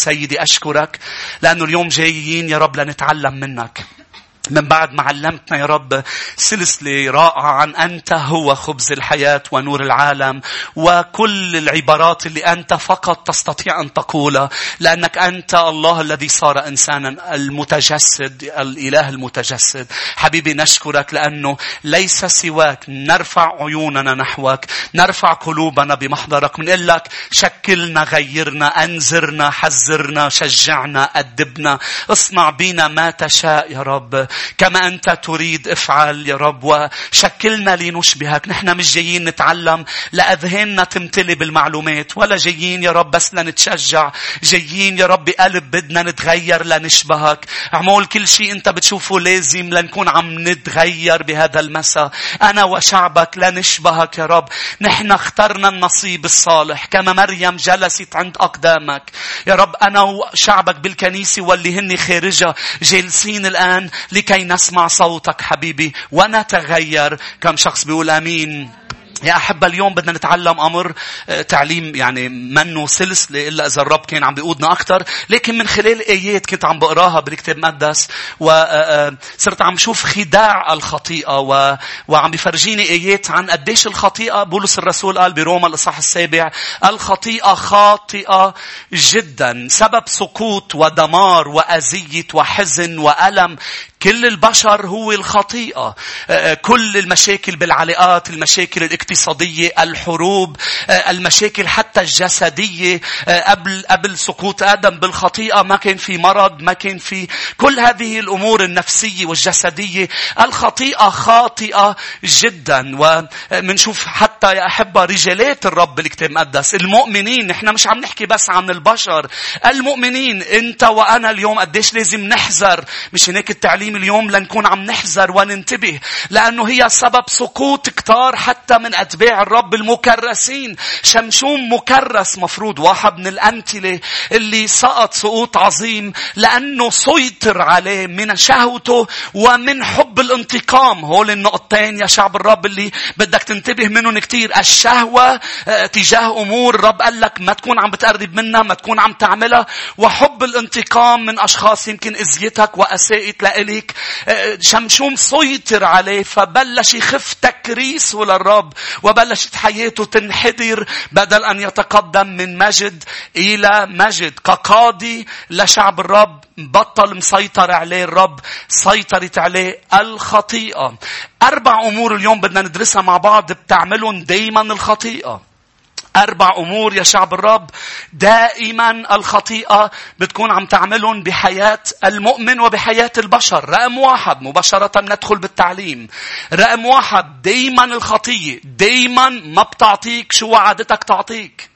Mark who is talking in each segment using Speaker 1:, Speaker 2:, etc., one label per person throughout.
Speaker 1: سيدي أشكرك لأنه اليوم جايين يا رب لنتعلم منك. من بعد ما علمتنا يا رب سلسلة رائعة عن أنت هو خبز الحياة ونور العالم وكل العبارات اللي أنت فقط تستطيع أن تقولها لأنك أنت الله الذي صار إنسانا المتجسد الإله المتجسد. حبيبي نشكرك لأنه ليس سواك. نرفع عيوننا نحوك نرفع قلوبنا بمحضرك. من لك شكلنا غيرنا أنذرنا حذرنا شجعنا أدبنا. اصنع بنا ما تشاء يا رب. كما أنت تريد افعل يا رب وشكلنا لنشبهك. نحن مش جايين نتعلم لأذهاننا تمتلي بالمعلومات ولا جايين يا رب بس لنتشجع. جايين يا رب بقلب بدنا نتغير لنشبهك. اعمل كل شيء أنت بتشوفه لازم لنكون عم نتغير بهذا المساء. أنا وشعبك لنشبهك يا رب. نحن اخترنا النصيب الصالح. كما مريم جلست عند أقدامك. يا رب أنا وشعبك بالكنيسة واللي هن خارجها جالسين الآن لكي نسمع صوتك حبيبي ونتغير. كم شخص بيقول آمين. يا أحبة اليوم بدنا نتعلم أمر آه، تعليم يعني منه سلسلة إلا إذا الرب كان عم بيقودنا أكثر لكن من خلال آيات كنت عم بقراها بالكتاب المقدس وصرت آه، آه، عم شوف خداع الخطيئة و... وعم بيفرجيني آيات عن قديش الخطيئة. بولس الرسول قال بروما الإصحاح السابع الخطيئة خاطئة جدا سبب سقوط ودمار وأذية وحزن وألم. كل البشر هو الخطيئة. آه، آه، كل المشاكل بالعلاقات، المشاكل الاقتصادية، الحروب، آه، المشاكل حتى الجسدية قبل قبل سقوط آدم بالخطيئة ما كان في مرض، ما كان في كل هذه الأمور النفسية والجسدية. الخطيئة خاطئة جدا ومنشوف حتى يا أحبة رجالات الرب بالكتاب المقدس المؤمنين نحن مش عم نحكي بس عن البشر المؤمنين أنت وأنا اليوم قديش لازم نحذر مش هناك التعليم اليوم لنكون عم نحذر وننتبه لأنه هي سبب سقوط كتار حتى من أتباع الرب المكرسين. شمشوم مكرس مفروض واحد من الأمثلة اللي سقط سقوط عظيم لأنه سيطر عليه من شهوته ومن حب الانتقام. هول النقطتين يا شعب الرب اللي بدك تنتبه منهم كتير الشهوة آه، تجاه أمور الرب قال لك ما تكون عم بتقرب منها ما تكون عم تعملها. وحب الانتقام من أشخاص يمكن إذيتك وأساءت لإلي عليك آه، شمشوم سيطر عليه فبلش يخف تكريسه للرب وبلشت حياته تنحدر بدل أن يتقدم من مجد إلى مجد. كقاضي لشعب الرب بطل مسيطر عليه الرب سيطرت عليه الخطيئة. أربع أمور اليوم بدنا ندرسها مع بعض بتعملهم دايما الخطيئة أربع أمور يا شعب الرب دائما الخطيئة بتكون عم تعملهم بحياة المؤمن وبحياة البشر. رقم واحد مباشرة ندخل بالتعليم. رقم واحد دائما الخطية دائما ما بتعطيك شو وعدتك تعطيك.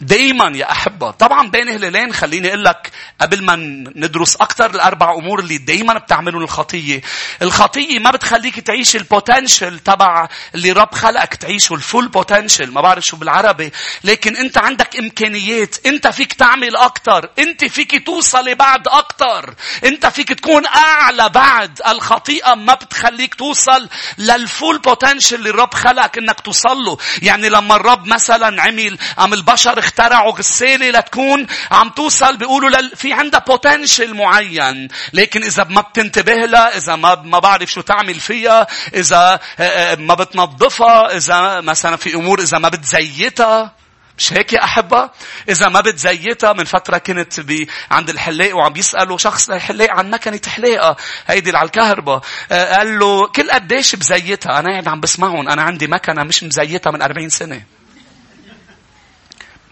Speaker 1: دايما يا أحبة. طبعا بين هلالين خليني أقول لك قبل ما ندرس أكثر الأربع أمور اللي دايما بتعملهم الخطية. الخطية ما بتخليك تعيش ال potential تبع اللي رب خلقك تعيشه ال full potential ما بعرف شو بالعربي. لكن أنت عندك إمكانيات. أنت فيك تعمل أكثر أنت فيك توصل بعد أكثر أنت فيك تكون أعلى بعد. الخطيئة ما بتخليك توصل لل full potential اللي الرب خلقك أنك توصل له. يعني لما الرب مثلا عمل عم البشر اخترعوا غسالة لتكون عم توصل بيقولوا لل... في عندها potential معين. لكن إذا ما بتنتبه لها، إذا ما ما بعرف شو تعمل فيها، إذا آه، آه، ما بتنظفها، إذا مثلا في أمور إذا ما بتزيتها. مش هيك يا أحبة؟ إذا ما بتزيتها من فترة كنت ب... عند الحلاق وعم بيسألوا شخص للحلاق عن مكنة حلاقة هيدي على الكهرباء آه، قال له كل قديش بزيتها أنا قاعد عم بسمعهم أنا عندي مكنة مش مزيتها من 40 سنة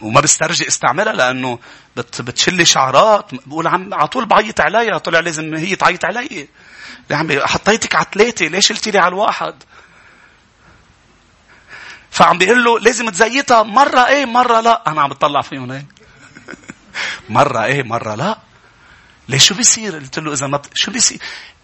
Speaker 1: وما بسترجي استعملها لأنه بت بتشلي شعرات بقول عم على طول بعيط عليها طلع لازم هي تعيط علي يا عمي حطيتك على ثلاثة ليش قلتي لي على الواحد فعم بيقول له لازم تزيتها مرة إيه مرة لا أنا عم بتطلع فيهم هيك مرة إيه مرة لا ليش شو بيصير؟ قلت له إذا ما. شو بيصير؟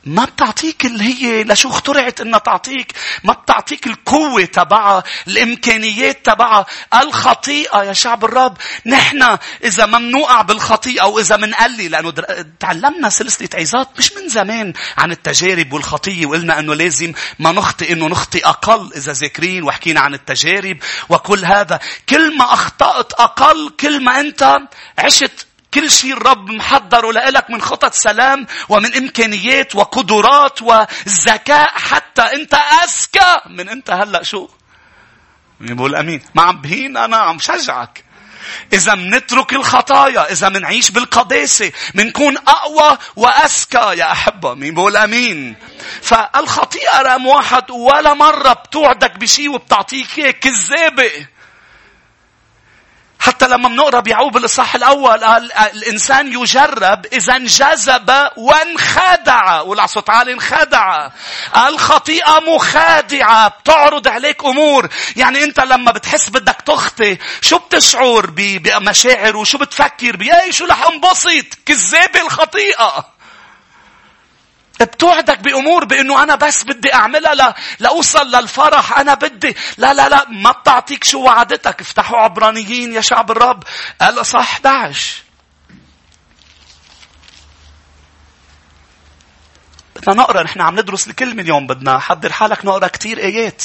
Speaker 1: ما بتعطيك اللي هي لشو اخترعت إنها تعطيك. ما بتعطيك القوة تبعها الإمكانيات تبعها. الخطيئة يا شعب الرب نحن إذا ممنوع بالخطيئة أو إذا منقلي لأنه تعلمنا سلسلة عظات مش من زمان عن التجارب والخطية وقلنا إنه لازم ما نخطئ إنه نخطئ أقل إذا ذاكرين وحكينا عن التجارب وكل هذا. كل ما أخطأت أقل كل ما أنت عشت كل شيء الرب محضره لك من خطط سلام ومن إمكانيات وقدرات وذكاء حتى أنت أذكى من أنت هلأ شو؟ بقول أمين ما عم بهين أنا عم شجعك إذا منترك الخطايا، إذا منعيش بالقداسة، منكون أقوى وأذكى يا أحبة. مين بقول أمين؟ فالخطيئة رقم واحد ولا مرة بتوعدك بشيء وبتعطيك كذابة. حتى لما بنقرأ بيعقوب الإصحاح الأول قال الإنسان يجرب إذا انجذب وانخدع. ولا صوت عالي انخدع. الخطيئه مخادعة. بتعرض عليك أمور. يعني أنت لما بتحس بدك تخطي شو بتشعر بمشاعر؟ وشو بتفكر؟ بياي شو رح انبسط كذابة الخطيئة. بتوعدك بأمور بأنه أنا بس بدي أعملها ل... لأوصل للفرح أنا بدي لا لا لا ما بتعطيك شو وعدتك. افتحوا عبرانيين يا شعب الرب. قال صح 11 بدنا نقرأ نحن عم ندرس لكل اليوم بدنا. حضر حالك نقرأ كثير آيات.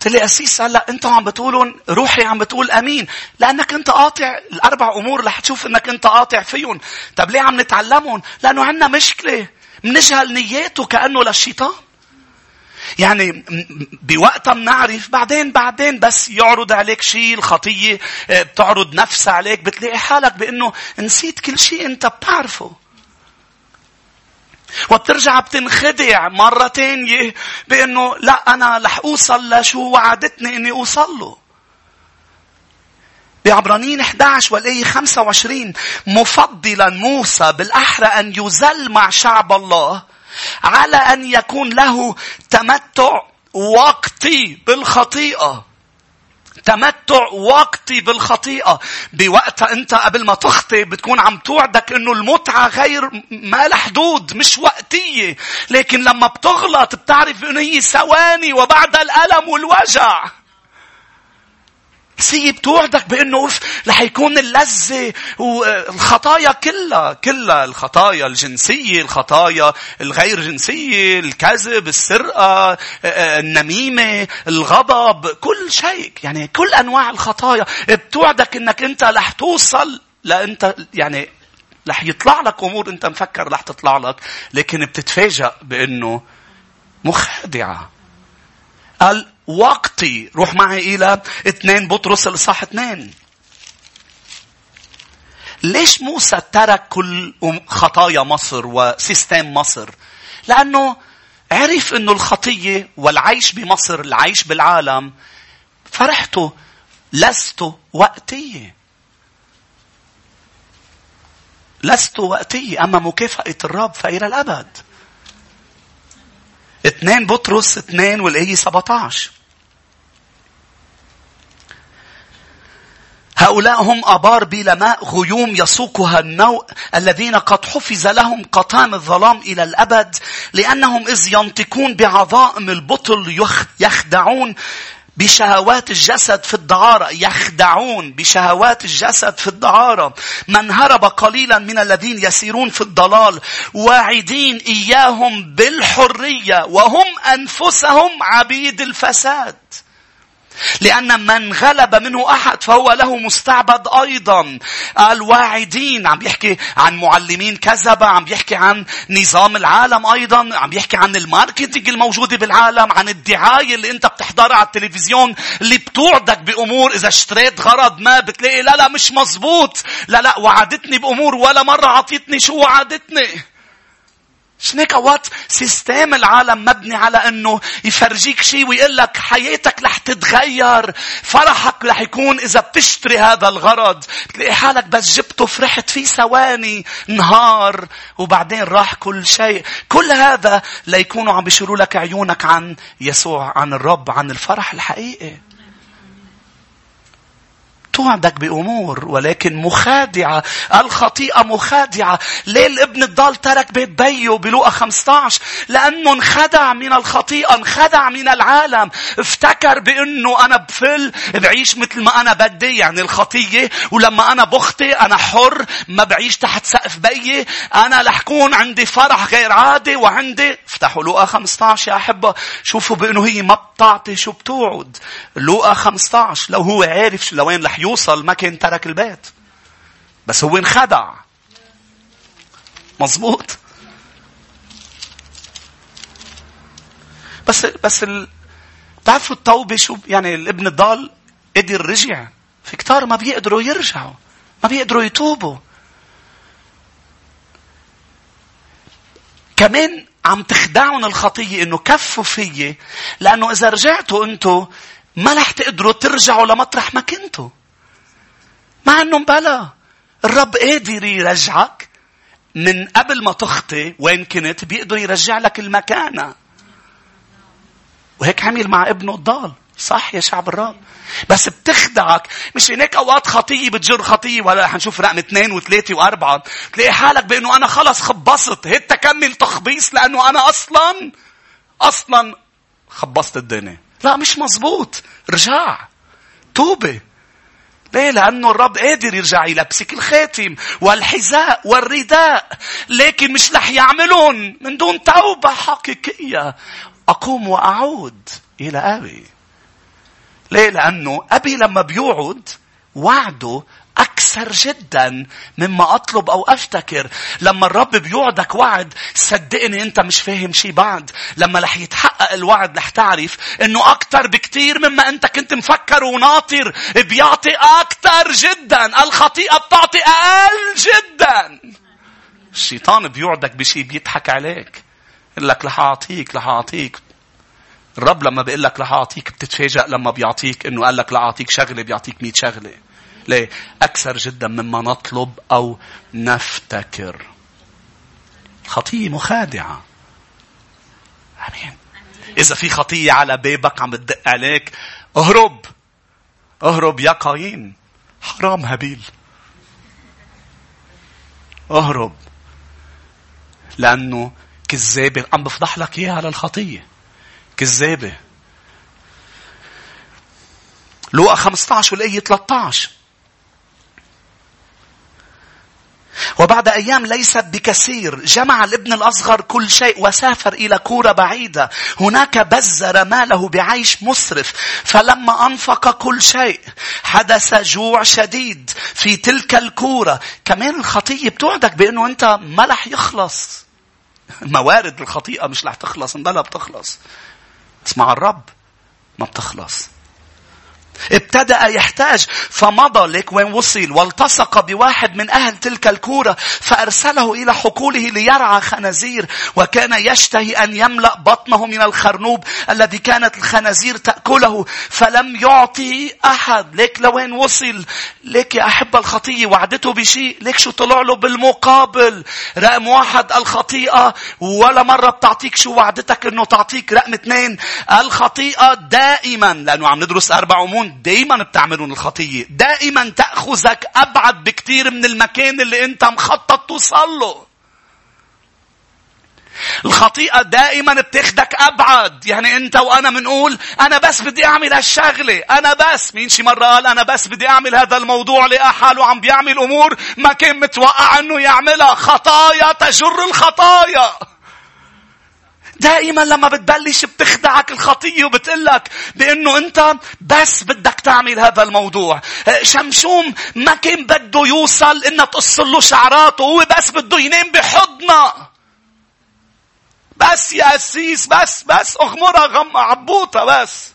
Speaker 1: قلت لي أسيس هلا أنتم عم بتقولون روحي عم بتقول أمين. لأنك أنت قاطع الأربع أمور رح تشوف أنك أنت قاطع فيهم. طب ليه عم نتعلمهم؟ لأنه عندنا مشكلة. منجهل نياته كأنه للشيطان. يعني بوقتها بنعرف بعدين بعدين بس يعرض عليك شيء الخطية آه، بتعرض نفسها عليك بتلاقي حالك بأنه نسيت كل شيء أنت بتعرفه. وبترجع بتنخدع مرة تانية بأنه لا أنا رح أوصل لشو وعدتني أني أوصل له. بعبرانيين 11 والآية 25 مفضلا موسى بالأحرى أن يزل مع شعب الله على أن يكون له تمتع وقتي بالخطيئة تمتع وقتي بالخطيئة. بوقتها انت قبل ما تخطي بتكون عم توعدك انه المتعة غير ما حدود مش وقتية. لكن لما بتغلط بتعرف انه هي ثواني وبعد الألم والوجع. هي بتوعدك بأنه اوف رح يكون اللذة والخطايا كلها كلها الخطايا الجنسية الخطايا الغير جنسية الكذب السرقة النميمة الغضب كل شيء. يعني كل أنواع الخطايا. بتوعدك إنك أنت رح توصل لأنت يعني رح يطلع لك أمور أنت مفكر رح تطلع لك لكن بتتفاجأ بأنه مخادعة قال وقتي. روح معي إلى اثنين بطرس الإصحاح اثنين. ليش موسى ترك كل خطايا مصر وسيستم مصر؟ لأنه عرف أنه الخطية والعيش بمصر العيش بالعالم فرحته لست وقتية. لست وقتية أما مكافأة الرب فإلى الأبد. اثنين بطرس اثنين والآية 17 هؤلاء هم أبار بلا ماء غيوم يسوقها النوء الذين قد حفظ لهم قطام الظلام إلى الأبد لأنهم إذ ينطقون بعظائم البطل يخدعون بشهوات الجسد في الدعارة يخدعون بشهوات الجسد في الدعارة. من هرب قليلا من الذين يسيرون في الضلال واعدين إياهم بالحرية وهم أنفسهم عبيد الفساد. لأن من غلب منه أحد فهو له مستعبد أيضا. الواعدين عم بيحكي عن معلمين كذبة، عم بيحكي عن نظام العالم أيضا، عم بيحكي عن ال marketing الموجودة بالعالم، عن الدعاية اللي أنت بتحضرها على التلفزيون اللي بتوعدك بأمور إذا اشتريت غرض ما بتلاقي لا لا مش مزبوط. لا لا وعدتني بأمور ولا مرة عطيتني شو وعدتني. شنيك اوقات system العالم مبني على إنه يفرجيك شيء ويقول لك حياتك رح تتغير. فرحك رح يكون إذا بتشتري هذا الغرض. تلاقي حالك بس جبته فرحت فيه ثواني نهار وبعدين راح كل شيء. كل هذا ليكونوا عم بيشيروا لك عيونك عن يسوع عن الرب عن الفرح الحقيقي. بتوعدك بأمور ولكن مخادعة الخطيئة مخادعة. ليه الابن الضال ترك بيت بيه بلوقا 15 لأنه انخدع من الخطيئة انخدع من العالم. افتكر بأنه أنا بفل بعيش مثل ما أنا بدي يعني الخطية ولما أنا بخطي أنا حر ما بعيش تحت سقف بيي. أنا رح كون عندي فرح غير عادي وعندي افتحوا لوقا 15 يا أحبة. شوفوا بأنه هي ما بتعطي شو بتوعد. لوقا 15 لو هو عارف لوين رح يوصل ما كان ترك البيت. بس هو انخدع. مزبوط بس بس ال... بتعرفوا التوبة شو يعني الابن الضال قدر رجع. في كتار ما بيقدروا يرجعوا. ما بيقدروا يتوبوا. كمان عم تخدعون الخطية إنه كفوا فيي لأنه إذا رجعتوا أنتوا ما رح تقدروا ترجعوا لمطرح ما كنتوا. مع انه بلا. الرب قادر يرجعك من قبل ما تخطي وين كنت بيقدر يرجع لك المكانة. وهيك عمل مع ابنه الضال. صح يا شعب الرب. بس بتخدعك. مش هناك أوقات خطيه بتجر خطيه ولا حنشوف رقم اثنين وثلاثة وأربعة. تلاقي حالك بأنه أنا خلص خبصت. هيك تكمل تخبيص لأنه أنا أصلا أصلا خبصت الدنيا. لا مش مزبوط. رجع. توبة. ليه؟ لأنه الرب قادر يرجع يلبسك الخاتم والحذاء والرداء. لكن مش رح يعملون من دون توبة حقيقية. أقوم وأعود إلى أبي. ليه؟ لأنه أبي لما بيوعد وعده أكثر جدا مما أطلب أو أفتكر. لما الرب بيوعدك وعد صدقني أنت مش فاهم شيء بعد. لما رح يتحقق الوعد رح تعرف أنه أكثر بكثير مما أنت كنت مفكر وناطر. بيعطي أكثر جدا. الخطيئة بتعطي أقل جدا. الشيطان بيوعدك بشيء بيضحك عليك. يقول لك رح أعطيك رح أعطيك الرب لما بيقول لك رح أعطيك بتتفاجأ لما بيعطيك إنه قال لك لا أعطيك شغلة بيعطيك مئة شغلة. ليه؟ أكثر جدا مما نطلب أو نفتكر. خطية مخادعة. آمين. إذا في خطية على بابك عم بتدق عليك اهرب. اهرب يا قايين. حرام هابيل. اهرب. لأنه كذابة عم بفضح لك إياها على الخطية. كذابة. لوقا 15 والآية 13. وبعد أيام ليست بكثير جمع الابن الأصغر كل شيء وسافر إلى كورة بعيدة. هناك بذر ماله بعيش مسرف. فلما أنفق كل شيء حدث جوع شديد في تلك الكورة. كمان الخطية بتوعدك بأنه أنت ما رح يخلص. موارد الخطيئة مش رح تخلص انضلها بتخلص اسمع الرب ما بتخلص. ابتدأ يحتاج فمضى لك وين وصل والتصق بواحد من أهل تلك الكورة فأرسله إلى حقوله ليرعى خنازير وكان يشتهي أن يملأ بطنه من الخرنوب الذي كانت الخنازير تأكله فلم يعطي أحد. لك لوين وصل؟ لك يا أحب الخطية وعدته بشيء. لك شو طلع له بالمقابل؟ رقم واحد الخطيئة ولا مرة بتعطيك شو وعدتك إنه تعطيك رقم اثنين. الخطيئة دائما لأنه عم ندرس أربع أمون دائما بتعملون الخطية دائما تأخذك أبعد بكثير من المكان اللي أنت مخطط توصل له الخطيئة دائما بتاخدك أبعد. يعني أنت وأنا بنقول أنا بس بدي أعمل هالشغلة. أنا بس. مين شي مرة قال أنا بس بدي أعمل هذا الموضوع لقى حاله عم بيعمل أمور ما كان متوقع أنه يعملها. خطايا تجر الخطايا. دائما لما بتبلش بتخدعك الخطية وبتقلك بأنه أنت بس بدك تعمل هذا الموضوع. شمشوم ما كان بده يوصل إنها تقص له شعراته. هو بس بده ينام بحضنها. بس يا قسيس بس بس أغمرها غم عبوطة بس.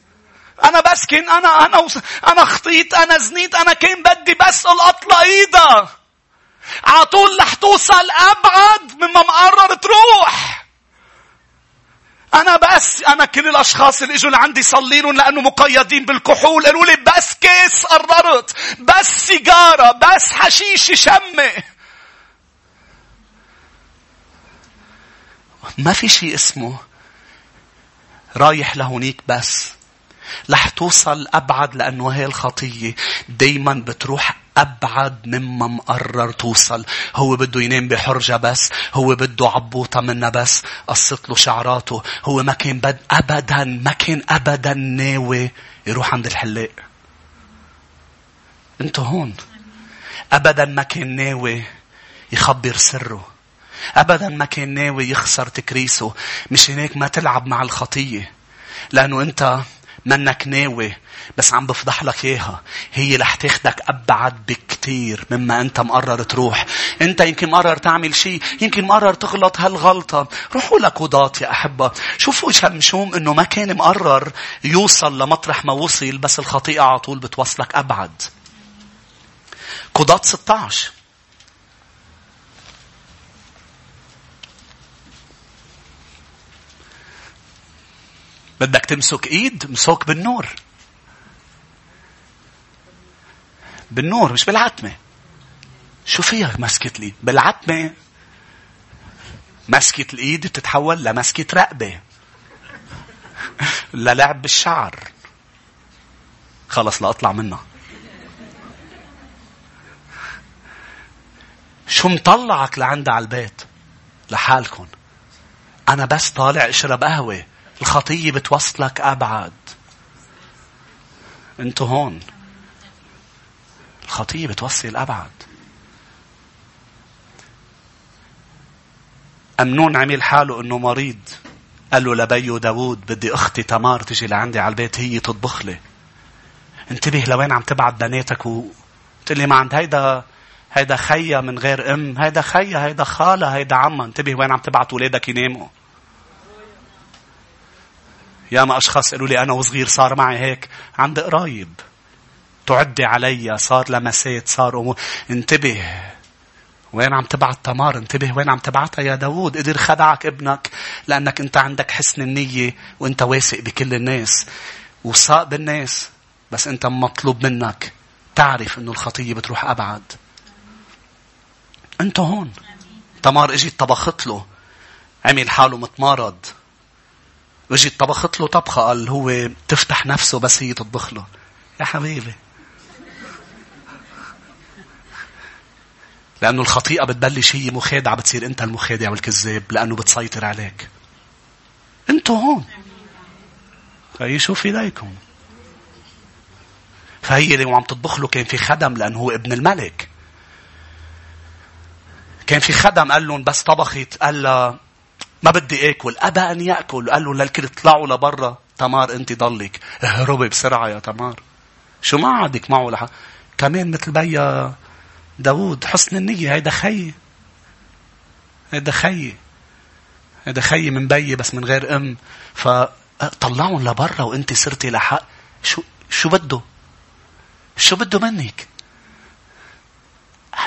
Speaker 1: أنا بس كان أنا أنا أنا خطيت أنا زنيت أنا كان بدي بس ألقط إيدها. على طول رح توصل أبعد مما مقرر تروح. أنا بس أنا كل الأشخاص اللي إجوا لعندي صليلون لأنه مقيدين بالكحول قالوا لي بس كيس قررت بس سيجارة بس حشيشة شمة. ما في شيء اسمه رايح لهونيك بس رح توصل أبعد لأنه هي الخطية. دايما بتروح أبعد مما مقرر توصل. هو بده ينام بحرجة بس هو بده عبوطة منا بس. قصت له شعراته هو ما كان بد أبدا ما كان أبدا ناوي يروح عند الحلاق. أنتو هون. أبدا ما كان ناوي يخبر سره. أبدا ما كان ناوي يخسر تكريسه. مش هناك ما تلعب مع الخطية. لأنه أنت منك ناوي بس عم بفضح لك إياها. هي رح تاخدك أبعد بكتير مما أنت مقرر تروح. أنت يمكن مقرر تعمل شيء يمكن مقرر تغلط هالغلطة. روحوا لقضاة يا أحبة. شوفوا شمشوم إنه ما كان مقرر يوصل لمطرح ما وصل بس الخطيئة على طول بتوصلك أبعد. قضاة 16 بدك تمسك إيد مسوك بالنور. بالنور مش بالعتمة. شو فيها مسكة الإيد؟ بالعتمة. مسكة الإيد بتتحول لمسكة رقبة. للعب بالشعر. خلص لا أطلع منها. شو مطلعك لعند على البيت؟ لحالكم أنا بس طالع أشرب قهوة. الخطية بتوصلك أبعد. أنتوا هون. الخطية بتوصل أبعد. أمنون عمل حاله أنه مريض. قال له لبيو داوود بدي أختي تمار تجي لعندي على البيت هي تطبخ لي. انتبه لوين عم تبعت بناتك و... قلت لي ما عند هيدا هيدا خيا من غير أم. هيدا خيا هيدا خالة هيدا عمة. انتبه وين عم تبعت ولادك يناموا. ياما أشخاص قالوا لي أنا وصغير صار معي هيك. عند قرايب تعدي علي صار لمسات صار أمور. انتبه. وين عم تبعت تمار؟ انتبه. وين عم تبعتها يا داوود؟ قدر خدعك ابنك لأنك أنت عندك حسن النية وأنت واثق بكل الناس وصاق بالناس. بس أنت مطلوب منك تعرف أنه الخطية بتروح أبعد. أنت هون. تمار اجت طبخت له. عمل حاله متمارض وجيت طبخت له طبخة قال هو تفتح نفسه بس هي تطبخ له. يا حبيبي. لأنه الخطيئة بتبلش هي مخادعة بتصير أنت المخادع والكذاب لأنه بتسيطر عليك. أنتوا هون. شو في إيديكم. فهي اللي عم تطبخ له كان في خدم لأنه هو ابن الملك. كان في خدم قال لهم بس طبخت قال لها ما بدي آكل. أبى أن يأكل. قال له للكل اطلعوا لبرا. تمار أنت ضلك. اهربي بسرعة يا تمار. شو ما عادك معه لح... كمان مثل بيا داوود. حسن النية. هيدا خي. هيدا خي. هيدا خي من بي بس من غير أم. فطلعهم لبرا وأنت صرتي لحق شو شو بده؟ شو بده منك؟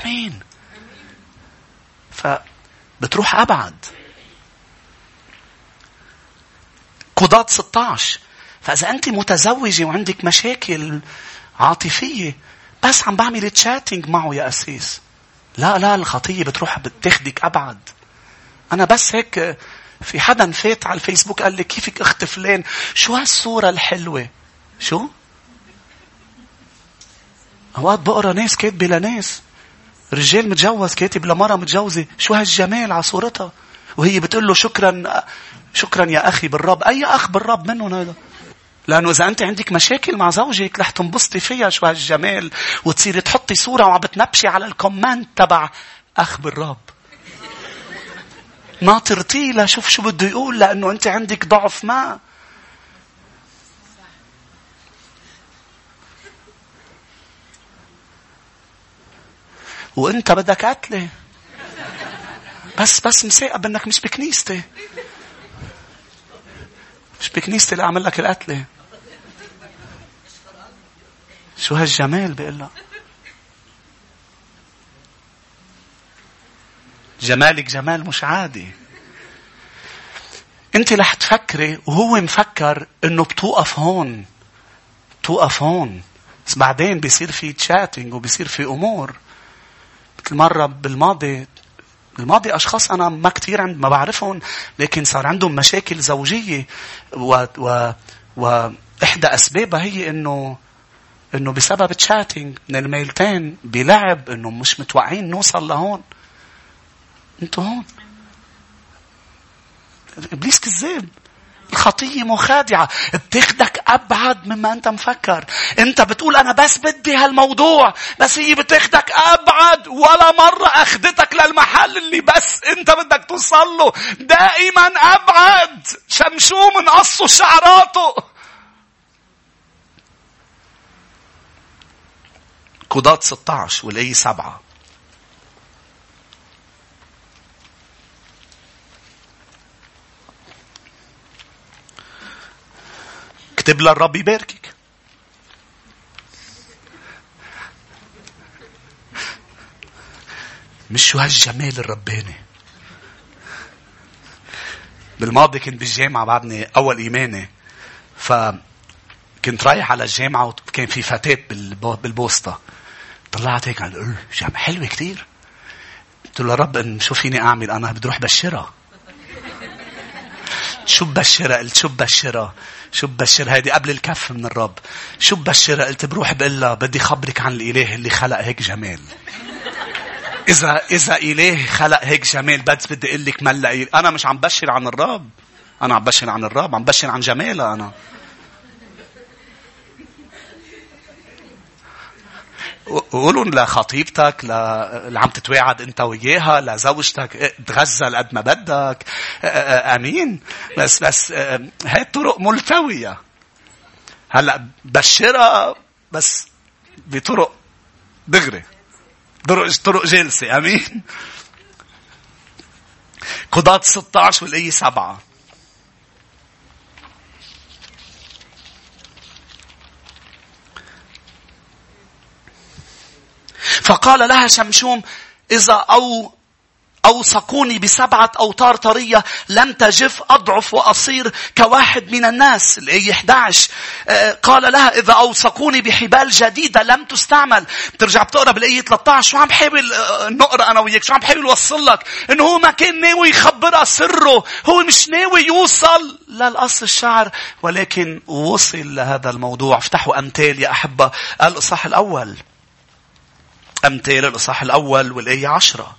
Speaker 1: آمين. فبتروح أبعد. قضاة 16 فإذا أنت متزوجة وعندك مشاكل عاطفية بس عم بعمل تشاتنج معه يا أسيس. لا لا الخطية بتروح بتاخدك أبعد. أنا بس هيك في حدا فات على الفيسبوك قال لي كيفك أخت فلان؟ شو هالصورة الحلوة؟ شو؟ أوقات بقرأ ناس كاتبة لناس رجال متجوز كاتب لمرة متجوزة. شو هالجمال على صورتها؟ وهي بتقول له شكرا شكرا يا أخي بالرب. أي أخ بالرب منهم هذا لأنه إذا أنت عندك مشاكل مع زوجك رح تنبسطي فيها شو هالجمال وتصيري تحطي صورة وعم بتنبشي على الكومنت تبع أخ بالرب. ناطرتيه لشوف شو بده يقول لأنه أنت عندك ضعف ما. وأنت بدك قتله بس بس مساقب انك مش بكنيستي. مش بكنيستي اللي أعمل لك القتلة. شو هالجمال بيقول لك جمالك جمال مش عادي. أنت رح تفكري وهو مفكر إنه بتوقف هون بتوقف هون. بس بعدين بيصير في تشاتنج وبيصير في أمور. مثل مرة بالماضي بالماضي أشخاص أنا ما كثير ما بعرفهم لكن صار عندهم مشاكل زوجية و, و, و إحدى أسبابها هي إنه إنه بسبب تشاتينج من الميلتين بلعب إنه مش متوقعين نوصل لهون. أنتوا هون. إبليس كذاب. الخطية مخادعة. بتاخدك أبعد مما أنت مفكر. أنت بتقول أنا بس بدي هالموضوع بس هي بتاخدك أبعد ولا مرة أخدتك للمحل اللي بس أنت بدك توصل له. دائما أبعد. شمشوم نقصوا شعراته. قضاة 16 والآية 7 اكتب للرب يباركك. مش شو هالجمال الرباني. بالماضي كنت بالجامعة بعدني أول إيماني. فكنت رايح على الجامعة وكان في فتاة بالبوسطة. طلعت هيك قال جامعة حلوة كتير. قلت له رب شو فيني أعمل أنا بدي أروح بشرها. شو ببشرها؟ قلت شو ببشرها؟ شو ببشر هيدي قبل الكف من الرب؟ شو ببشرها قلت بروح بقول لها بدي خبرك عن الإله اللي خلق هيك جمال. إذا إذا إله خلق هيك جمال بس بدي أقول لك ملأ أنا مش عم بشر عن الرب. أنا عم بشر عن الرب عم بشر عن جمالها أنا. قولوا لخطيبتك اللي عم تتواعد انت وياها لزوجتك تغزل قد ما بدك. آمين. بس بس هاي الطرق ملتوية. هلأ بشرها بس بطرق دغري. طرق طرق جلسة آمين. قضاة 16 والآية 7 فقال لها شمشوم إذا أو أوثقوني بسبعة أوتار طرية لم تجف أضعف وأصير كواحد من الناس الآية 11 آه، قال لها إذا أوثقوني بحبال جديدة لم تستعمل. بترجع بتقرأ بالآية 13 شو عم بحاول آه، نقرأ أنا وياك شو عم بحاول أوصل لك؟ إنه هو ما كان ناوي يخبرها سره هو مش ناوي يوصل. للقص الشعر ولكن وصل لهذا الموضوع. افتحوا أمثال يا أحبة. الإصحاح الأول. أمثال الإصحاح الأول والآية عشرة.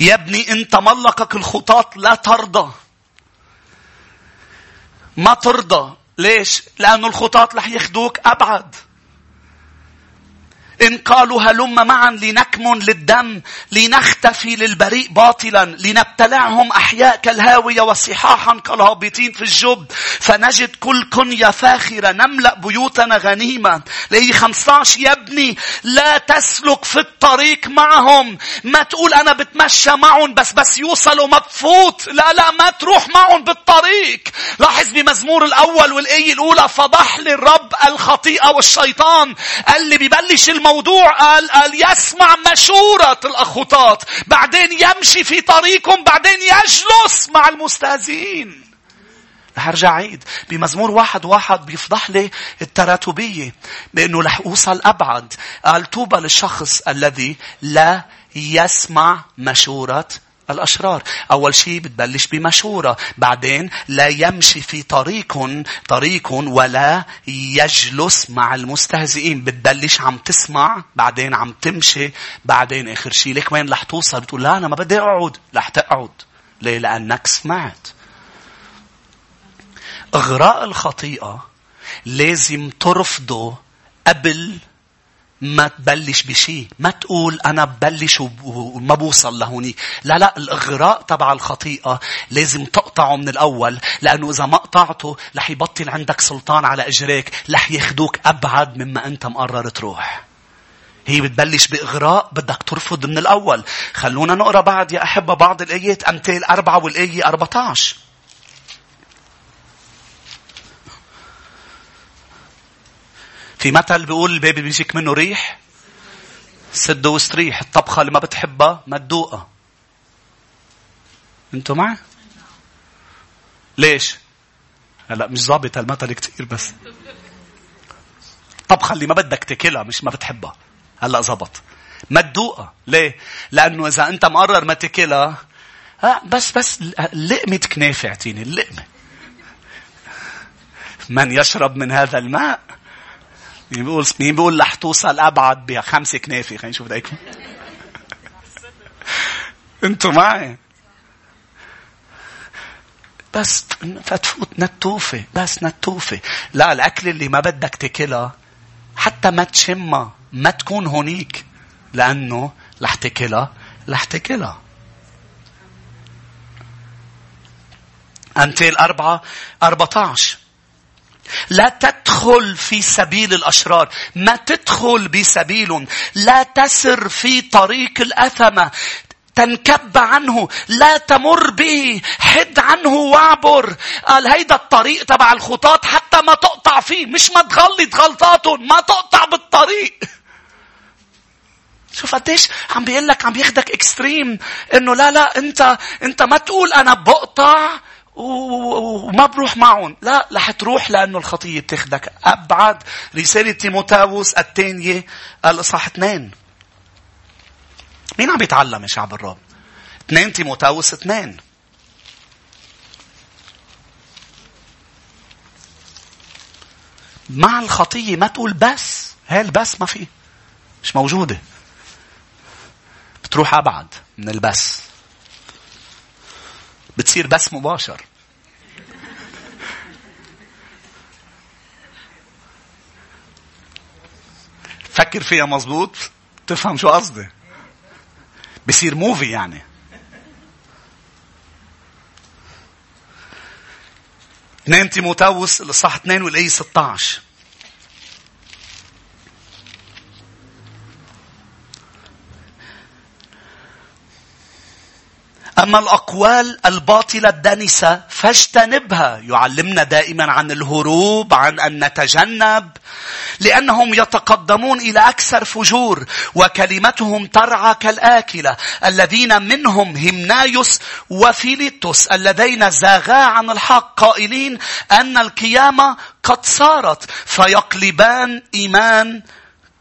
Speaker 1: يا ابني انت ملقك الخطاط لا ترضى. ما ترضى. ليش؟ لأنه الخطاط رح ياخدوك أبعد. إن قالوا هلم معا لنكمن للدم لنختفي للبريء باطلا لنبتلعهم أحياء كالهاوية وصحاحا كالهابطين في الجب. فنجد كل كنية فاخرة نملأ بيوتنا غنيمة. لأي 15 يا ابني لا تسلك في الطريق معهم. ما تقول أنا بتمشى معهم بس بس يوصلوا مبفوت. لا لا ما تروح معهم بالطريق. لاحظ بمزمور الأول والآية الأولى فضح لي الرب الخطيئة والشيطان. قال لي ببلش الموضوع الموضوع قال قال يسمع مشورة الأخطاط بعدين يمشي في طريقهم بعدين يجلس مع المستهزئين رح ارجع عيد. بمزمور واحد واحد بيفضح لي التراتبية بأنه رح أوصل أبعد. قال طوبى للشخص الذي لا يسمع مشورة الأشرار. أول شيء بتبلش بمشورة. بعدين لا يمشي في طريق طريق ولا يجلس مع المستهزئين. بتبلش عم تسمع بعدين عم تمشي بعدين آخر شيء لك وين رح توصل بتقول لا أنا ما بدي أقعد رح تقعد. ليه؟ لأنك سمعت. إغراء الخطيئة لازم ترفضه قبل ما تبلش بشيء ما تقول أنا ببلش وما بوصل لهونيك. لا لا الإغراء تبع الخطيئة لازم تقطعه من الأول لأنه إذا ما قطعته رح يبطل عندك سلطان على إجريك رح ياخدوك أبعد مما أنت مقرر تروح. هي بتبلش بإغراء بدك ترفض من الأول. خلونا نقرأ بعد يا أحبة بعض الآيات أمثال أربعة والآية 14 في مثل بيقول البيبي بيجيك منه ريح سد واستريح الطبخة اللي ما بتحبها ما تدوقها أنتوا معي؟ ليش؟ هلا مش ظابط المثل كتير بس. الطبخة اللي ما بدك تاكلها مش ما بتحبها. هلا زبط ما تدوقها ليه؟ لأنه إذا أنت مقرر ما تاكلها آه بس بس لقمة كنافة اعطيني اللقمة. من يشرب من هذا الماء مين بيقول مين بيقول رح توصل ابعد بخمسه كنافة؟ خلينا نشوف دايكم أنتوا معي. بس فتفوت نتوفة بس نتوفة. لا الأكل اللي ما بدك تاكلها حتى ما تشمها ما تكون هونيك. لأنه رح تاكلها رح تاكلها. أمثال أربعة أربعة عشر. لا تدخل في سبيل الأشرار. ما تدخل بسبيل لا تسر في طريق الأثمة. تنكب عنه لا تمر به. حد عنه واعبر. قال هيدا الطريق تبع الخطاط حتى ما تقطع فيه. مش ما تغلط غلطاتهم ما تقطع بالطريق. شوف قديش عم بيقول لك عم بياخدك اكستريم إنه لا لا أنت أنت ما تقول أنا بقطع وما بروح معهم. لا رح تروح لأنه الخطية بتاخدك. أبعد رسالة تيموتاوس الثانية الإصحاح اثنين. مين عم يتعلم يا شعب الرب اثنين تيموتاوس اثنين. مع الخطية ما تقول بس. هاي البس ما في. مش موجودة. بتروح أبعد من البس. بتصير بس مباشر. فكر فيها مزبوط تفهم شو قصدي. بصير موفي يعني. اثنين تيموتاوس الإصحاح 2 والإيه 16 أما الأقوال الباطلة الدنسة فاجتنبها. يعلمنا دائما عن الهروب عن أن نتجنب لأنهم يتقدمون إلى أكثر فجور وكلمتهم ترعى كالآكلة. الذين منهم همنايوس وفيليتوس اللذين زاغا عن الحق قائلين أن القيامة قد صارت. فيقلبان إيمان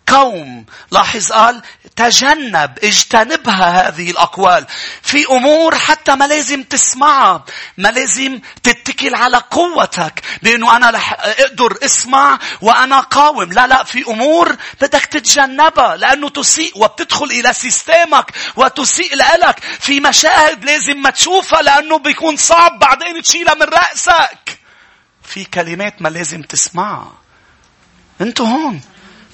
Speaker 1: قوم. لاحظ قال تجنب اجتنبها هذه الأقوال. في أمور حتى ما لازم تسمعها ما لازم تتكل على قوتك. بأنه أنا رح أقدر أسمع وأنا قاوم. لا لا في أمور بدك تتجنبها لأنه تسيء وبتدخل إلى سيستمك وتسيء لك في مشاهد لازم ما تشوفها لأنه بيكون صعب بعدين تشيلها من رأسك. في كلمات ما لازم تسمعها أنتوا هون.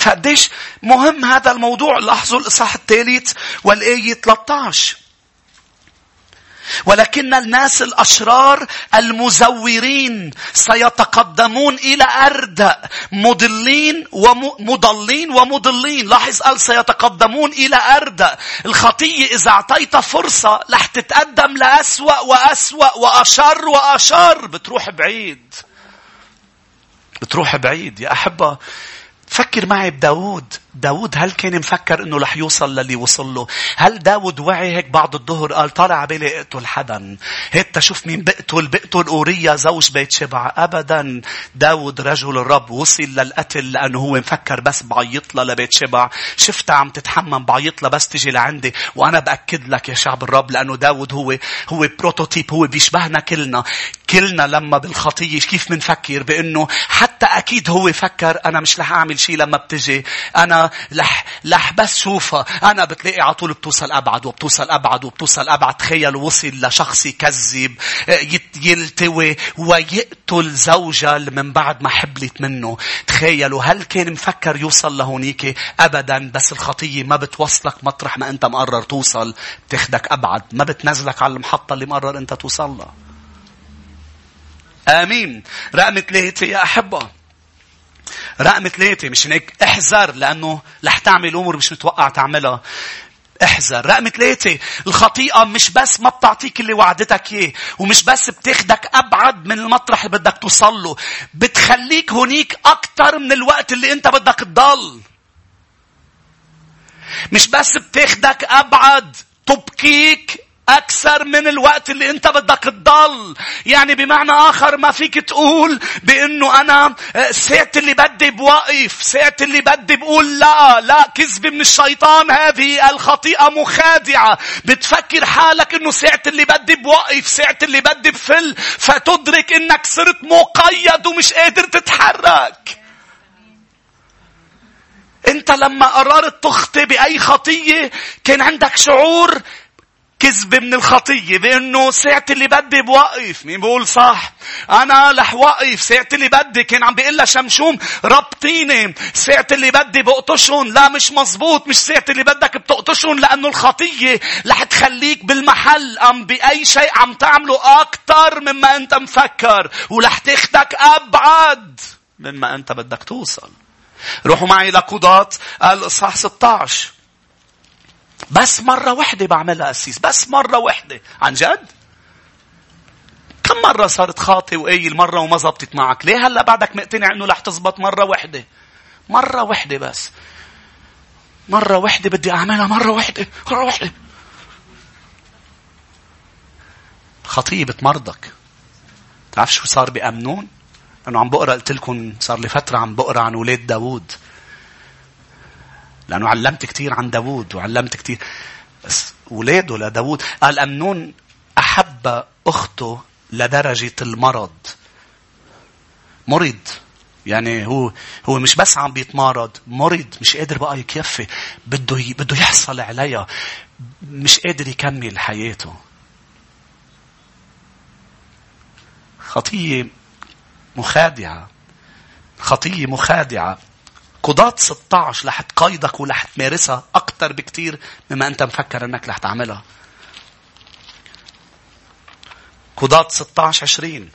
Speaker 1: فقديش مهم هذا الموضوع. لاحظوا الإصحاح الثالث والآية 13 ولكن الناس الأشرار المزورين سيتقدمون إلى أردأ مضلين ومضلين ومضلين. لاحظ قال سيتقدمون إلى أردأ الخطية إذا أعطيت فرصة رح تتقدم لأسوأ وأسوأ وأشر وأشر. بتروح بعيد. بتروح بعيد يا أحبة. فكر معي بداود. داود هل كان مفكر إنه رح يوصل للي وصل له؟ هل داود وعي هيك بعد الظهر قال طالع عبالي اقتل حدا؟ هيك تشوف مين بقتل بقتل أوريا زوج بيت شبع. ابدا داود رجل الرب وصل للقتل لأنه هو مفكر بس بعيط لها لبيت شبع. شفتها عم تتحمم بعيط لها بس تجي لعندي. وأنا بأكد لك يا شعب الرب لأنه داود هو هو بروتوتيب هو بيشبهنا كلنا. كلنا لما بالخطية كيف منفكر بإنه حتى أكيد هو فكر أنا مش رح أعمل شيء لما بتجي. أنا لح, لح بس شوفها أنا بتلاقي على طول بتوصل أبعد وبتوصل أبعد وبتوصل أبعد. تخيل وصل لشخص يكذب يلتوي ويقتل زوجة من بعد ما حبلت منه. تخيلوا هل كان مفكر يوصل لهونيك؟ أبدا. بس الخطية ما بتوصلك مطرح ما أنت مقرر توصل. بتاخدك أبعد. ما بتنزلك على المحطة اللي مقرر أنت توصل لها آمين. رقم ثلاثة يا أحبة. رقم ثلاثة مش هيك احذر لأنه رح تعمل أمور مش متوقع تعملها. احذر. رقم ثلاثة الخطيئة مش بس ما بتعطيك اللي وعدتك إياه ومش بس بتاخدك أبعد من المطرح اللي بدك توصل له. بتخليك هونيك أكتر من الوقت اللي أنت بدك تضل. مش بس بتاخدك أبعد تبكيك أكثر من الوقت اللي أنت بدك تضل. يعني بمعنى آخر ما فيك تقول بأنه أنا ساعة اللي بدي بوقف. ساعة اللي بدي بقول لا. لا كذبة من الشيطان هذه الخطيئة مخادعة. بتفكر حالك أنه ساعة اللي بدي بوقف. ساعة اللي بدي بفل. فتدرك أنك صرت مقيد ومش قادر تتحرك. أنت لما قررت تخطي بأي خطيه كان عندك شعور كذبة من الخطية بأنه ساعة اللي بدي بوقف. مين بقول صح؟ أنا رح وقف. ساعة اللي بدي كان عم بيقول لها شمشوم ربطيني. ساعة اللي بدي بقطشهم. لا مش مزبوط مش ساعة اللي بدك بتقطشهم لأنه الخطية رح تخليك بالمحل. أم بأي شيء عم تعمله أكتر مما أنت مفكر. ورح تاخدك أبعد مما أنت بدك توصل. روحوا معي لقضاة الإصحاح 16 بس مرة وحدة بعملها أسيس بس مرة وحدة. عن جد؟ كم مرة صارت خاطي وقايل مرة وما زبطت معك؟ ليه هلأ بعدك مقتنع إنه رح تزبط مرة وحدة؟ مرة وحدة بس. مرة وحدة بدي أعملها مرة وحدة مرة وحدة. خطية بتمرضك تعرف شو صار بأمنون؟ أنه عم بقرأ قلت لكم صار لي فترة عم بقرأ عن ولاد داوود. لأنه علمت كثير عن داوود وعلمت كثير بس ولاده لداوود. قال أمنون أحب أخته لدرجة المرض. مرض يعني هو هو مش بس عم بيتمرض مرض مش قادر بقى يكفي. بده بده يحصل عليها. مش قادر يكمل حياته. خطية مخادعة. خطية مخادعة. قضاة 16 رح تقيدك ورح تمارسها أكثر بكثير مما أنت مفكر أنك رح تعملها. قضاة 16 20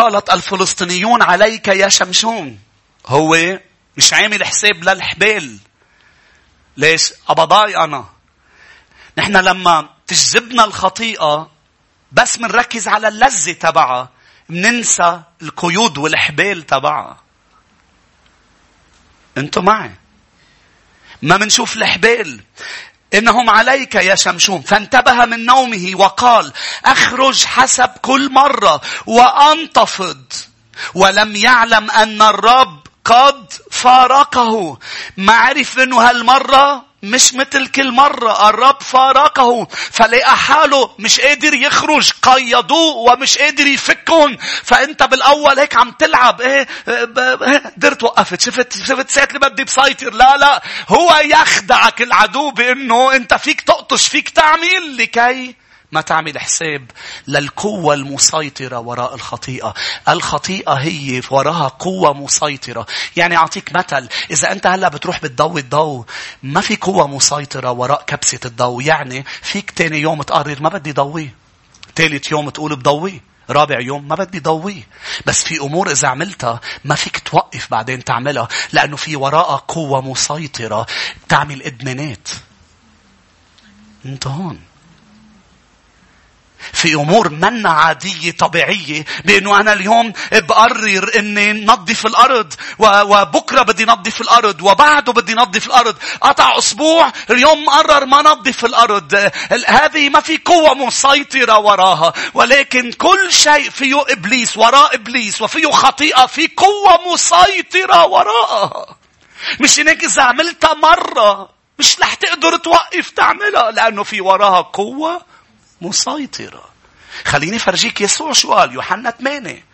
Speaker 1: وقالت الفلسطينيون عليك يا شمشون. هو مش عامل حساب للحبال. ليش؟ أبضاي أنا. نحن لما تجذبنا الخطيئة بس منركز على اللذة تبعها. مننسى القيود والحبال تبعها. أنتوا معي. ما منشوف الحبال. إنهم عليك يا شمشون. فانتبه من نومه وقال أخرج حسب كل مرة وأنتفض. ولم يعلم أن الرب قد فارقه. ما عرف انه هالمرة؟ مش مثل كل مرة الرب فارقه فلقى حاله مش قادر يخرج قيدوه ومش قادر يفكهم. فأنت بالأول هيك عم تلعب إيه, إيه، قدرت وقفت شفت شفت ساعة اللي بدي بسيطر. لا لا هو يخدعك العدو بإنه أنت فيك تقطش فيك تعمل لكي ما تعمل حساب للقوة المسيطرة وراء الخطيئة. الخطيئة هي وراها قوة مسيطرة. يعني أعطيك مثل. إذا أنت هلأ بتروح بتضوي الضوء ما في قوة مسيطرة وراء كبسة الضوء. يعني فيك تاني يوم تقرر ما بدي ضويه. ثالث يوم تقول بضويه. رابع يوم ما بدي ضويه. بس في أمور إذا عملتها ما فيك توقف بعدين تعملها. لأنه في وراءها قوة مسيطرة تعمل إدمانات. انت هون. في أمور منا عادية طبيعية. بانه أنا اليوم بقرر إني نظف الأرض وبكرة بدي نظف الأرض وبعده بدي نظف الأرض. قطع أسبوع اليوم مقرر ما نظف الأرض. هذه ما في قوة مسيطرة وراها. ولكن كل شيء فيه إبليس وراء إبليس وفيه خطيئة في قوة مسيطرة وراءها. مش هيك إذا عملتها مرة مش رح تقدر توقف تعملها لأنه في وراها قوة مسيطرة. خليني فرجيك يسوع شو قال يوحنا 8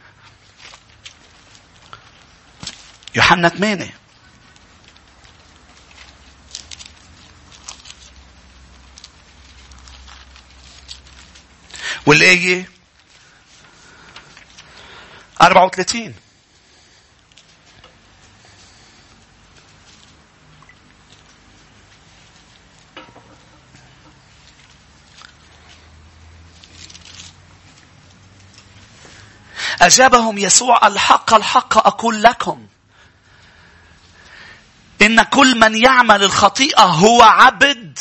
Speaker 1: يوحنا 8 والآية 34 أجابهم يسوع الحق الحق أقول لكم. إن كل من يعمل الخطيئة هو عبد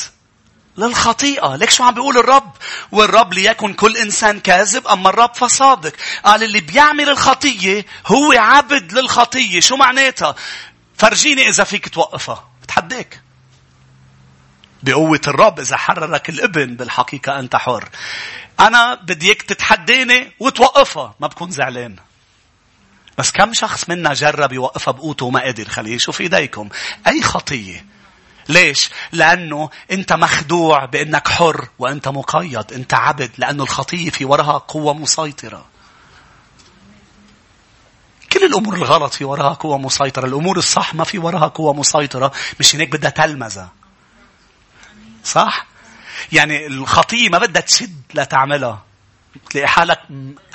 Speaker 1: للخطيئة. ليك شو عم بيقول الرب؟ والرب ليكن كل إنسان كاذب أما الرب فصادق. قال اللي بيعمل الخطية هو عبد للخطية. شو معناتها؟ فرجيني إذا فيك توقفها. بتحديك بقوة الرب إذا حررك الابن بالحقيقة أنت حر. أنا بدي إياك تتحديني وتوقفها ما بكون زعلان بس كم شخص منا جرب يوقفها بقوته وما قدر خليه شوف إيديكم أي خطية ليش؟ لأنه أنت مخدوع بأنك حر وأنت مقيد. أنت عبد لأنه الخطية في وراها قوة مسيطرة. كل الأمور الغلط في وراها قوة مسيطرة. الأمور الصح ما في وراها قوة مسيطرة. مش هيك بدها تلمذة. صح؟ يعني الخطية ما بدها تشد لتعملها. تلاقي حالك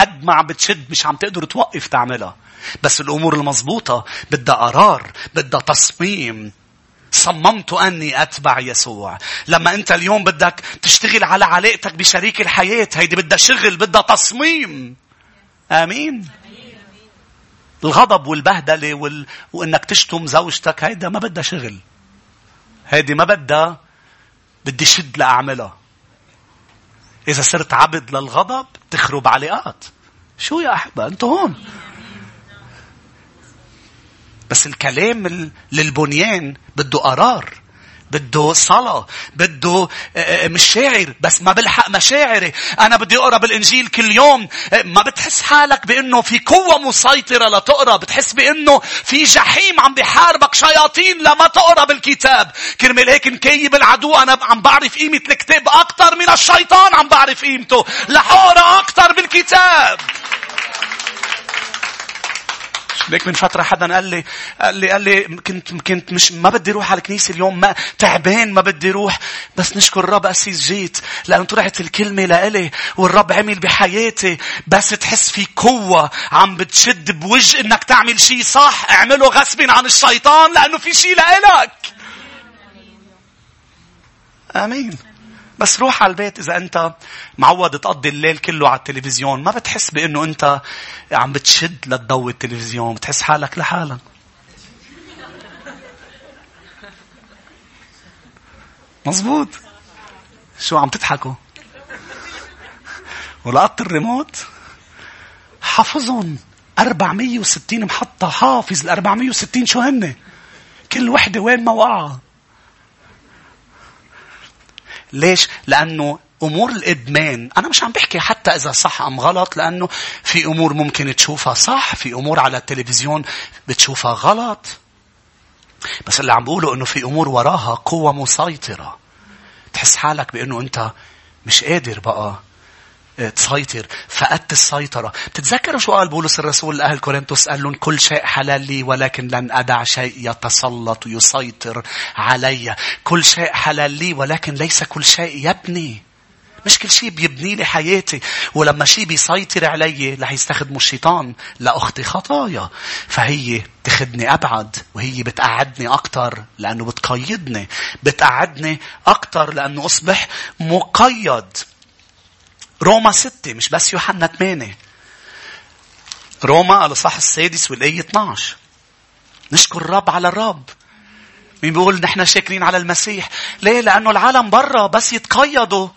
Speaker 1: قد ما عم بتشد مش عم تقدر توقف تعملها. بس الأمور المضبوطة بدها قرار بدها تصميم صممت أني أتبع يسوع. لما أنت اليوم بدك تشتغل على علاقتك بشريك الحياة. هيدي بدها شغل بدها تصميم. آمين. الغضب والبهدلة وال... وإنك تشتم زوجتك هيدا ما بدها شغل. هيدي ما بدها بدي شد لأعملها. إذا صرت عبد للغضب تخرب علاقات. شو يا أحبة؟ أنتوا هون. بس الكلام للبنيان بده قرار بده صلاة بده آه، آه، مش شاعر بس ما بلحق مشاعري. أنا بدي أقرأ بالإنجيل كل يوم. آه، ما بتحس حالك بأنه في قوة مسيطرة لتقرأ؟ بتحس بأنه في جحيم عم بحاربك شياطين لما تقرأ بالكتاب؟ كرمال هيك نكيب العدو أنا عم بعرف قيمة الكتاب أكثر من الشيطان عم بعرف قيمته. لحقرأ أكثر بالكتاب. ليك من فترة حدا قال لي قال لي قال لي كنت كنت مش ما بدي أروح على الكنيسة اليوم ما تعبان ما بدي أروح بس نشكر الرب أسيس جيت لأن طلعت الكلمة لإلي والرب عمل بحياتي بس تحس في قوة عم بتشد بوجه إنك تعمل شيء صح اعمله غصب عن الشيطان لأنه في شيء لإلك. آمين. بس روح على البيت إذا أنت معود تقضي الليل كله على التلفزيون. ما بتحس بأنه أنت عم بتشد لتضوي التلفزيون. بتحس حالك لحالك مزبوط شو عم تضحكوا؟ ولقطت الريموت. حافظهم. 460 محطة. حافظ ال 460 شو هن كل وحدة وين موقعها ليش؟ لأنه أمور الإدمان أنا مش عم بحكي حتى إذا صح أم غلط لأنه في أمور ممكن تشوفها صح في أمور على التلفزيون بتشوفها غلط بس اللي عم بقوله أنه في أمور وراها قوة مسيطرة تحس حالك بأنه أنت مش قادر بقى تسيطر فقدت السيطرة. بتتذكروا شو قال بولس الرسول لأهل كورنثوس؟ قال لهم كل شيء حلال لي ولكن لن أدع شيء يتسلط ويسيطر علي. كل شيء حلال لي ولكن ليس كل شيء يبني. مش كل شيء بيبني لي حياتي. ولما شيء بيسيطر علي رح يستخدمه الشيطان لأختي خطايا. فهي تخدني أبعد وهي بتقعدني أكتر لأنه بتقيدني. بتقعدني أكتر لأنه أصبح مقيد. روما ستة مش بس يوحنا ثمانية روما الإصحاح السادس والآية 12 نشكر الرب على الرب. مين بيقول نحن شاكرين على المسيح؟ ليه؟ لأنه العالم برا بس يتقيدوا.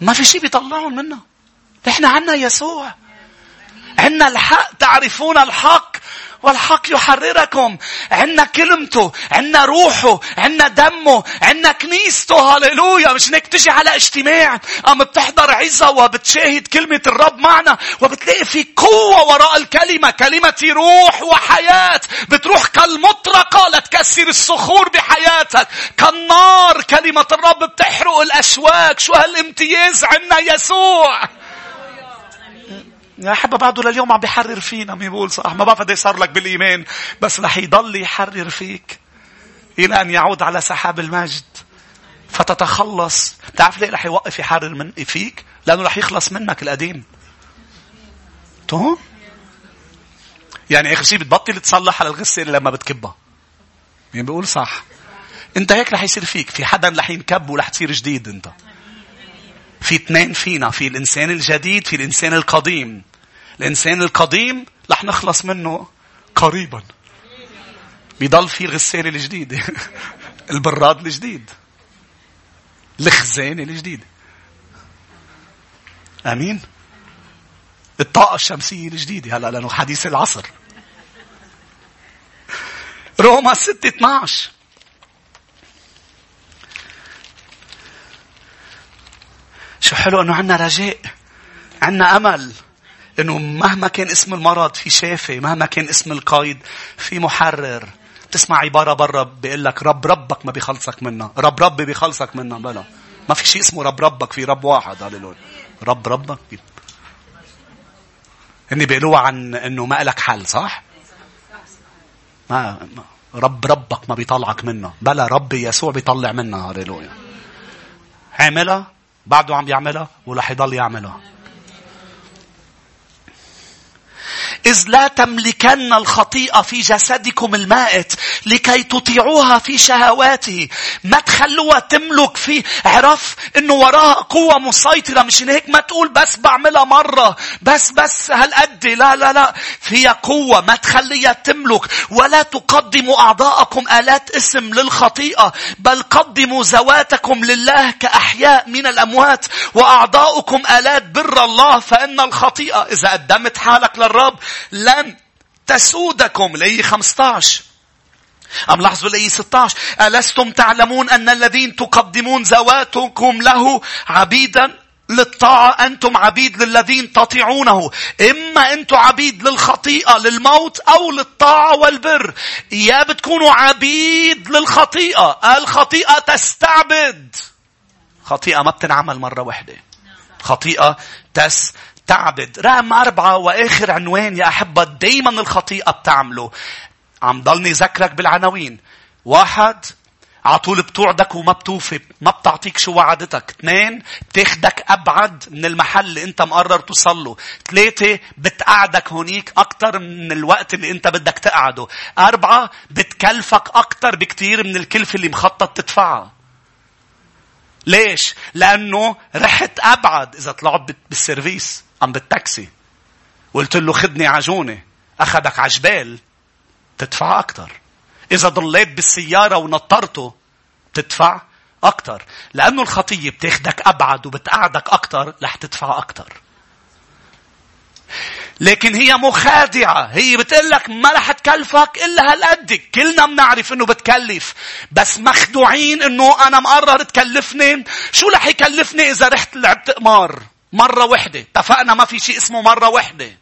Speaker 1: ما في شيء بيطلعهم منه نحن عنا يسوع. عنا الحق. تعرفون الحق. والحق يحرركم. عنا كلمته عنا روحه عنا دمه عنا كنيسته. هاليلويا مش إنك تجي على اجتماع أم بتحضر عزة وبتشاهد كلمة الرب معنا وبتلاقي في قوة وراء الكلمة. كلمة روح وحياة. بتروح كالمطرقة لتكسر الصخور بحياتك. كالنار. كلمة الرب بتحرق الأشواك. شو هالامتياز عنا يسوع. يا حبة بعده لليوم عم بيحرر فينا مين بيقول صح ما بعرف قد صار لك بالإيمان بس رح يضل يحرر فيك. إلى أن يعود على سحاب المجد. فتتخلص. بتعرف ليه رح يوقف يحرر من فيك؟ لأنه رح يخلص منك القديم. تهم يعني آخر شيء بتبطل تصلح على الغسالة لما بتكبها. مين بيقول صح. أنت هيك رح يصير فيك. في حدا رح ينكب ورح تصير جديد أنت. في اثنين فينا في الإنسان الجديد في الإنسان القديم. الإنسان القديم رح نخلص منه قريبا. بيضل في الغسالة الجديدة البراد الجديد الخزانة الجديدة آمين؟ الطاقة الشمسية الجديدة هلا لأنه حديث العصر. روما 6 12 شو حلو إنه عندنا رجاء عندنا أمل إنه مهما كان اسم المرض في شافي مهما كان اسم القايد في محرر. تسمع عبارة برا بيقول لك رب ربك ما بيخلصك منها رب ربي بيخلصك منها بلا. ما في شيء اسمه رب ربك في رب واحد هاللون رب ربك. هني بيقولوا عن إنه ما لك حل صح؟ ما رب ربك ما بيطلعك منها بلا ربي يسوع بيطلع منها هاليلويا عملها بعده عم يعملها ورح يضل يعملها. إذ لا تملكن الخطيئة في جسدكم المائت لكي تطيعوها في شهواته. ما تخلوها تملك في عرف إنه وراها قوة مسيطرة. مش هيك ما تقول بس بعملها مرة بس بس هالقد. لا لا لا. فيها قوة ما تخليها تملك. ولا تقدموا أعضاءكم آلات اسم للخطيئة بل قدموا ذواتكم لله كأحياء من الأموات. وأعضاؤكم آلات بر الله فإن الخطيئة إذا قدمت حالك للرب لن تسودكم. لي 15 أم لاحظوا لي 16 ألستم تعلمون أن الذين تقدمون ذواتكم له عبيدا للطاعة؟ أنتم عبيد للذين تطيعونه. إما أنتم عبيد للخطيئة للموت أو للطاعة والبر. يا بتكونوا عبيد للخطيئة. الخطيئة تستعبد. خطيئة ما بتنعمل مرة واحدة خطيئة تس تعبد. رقم أربعة وآخر عنوان يا أحبة دايما الخطيئة بتعمله. عم ضلني ذكرك بالعناوين. واحد عطول بتوعدك وما بتوفي ما بتعطيك شو وعدتك. اثنين بتاخدك أبعد من المحل اللي أنت مقرر توصل له ثلاثة بتقعدك هونيك أكتر من الوقت اللي أنت بدك تقعده. أربعة بتكلفك أكتر بكتير من الكلفة اللي مخطط تدفعها ليش؟ لأنه رحت أبعد إذا طلعت بال service. عم بالتاكسي قلت له خدني عجونة أخذك عجبال تدفع أكتر إذا ضليت بالسيارة ونطرته تدفع أكتر لأنه الخطية بتاخدك أبعد وبتقعدك أكتر رح تدفع أكتر لكن هي مخادعة. هي بتقول لك ما رح تكلفك إلا هالقد. كلنا بنعرف إنه بتكلف. بس مخدوعين إنه أنا مقرر تكلفني. شو رح يكلفني إذا رحت لعبت قمار؟ مرة وحدة. اتفقنا ما في شيء اسمه مرة وحدة.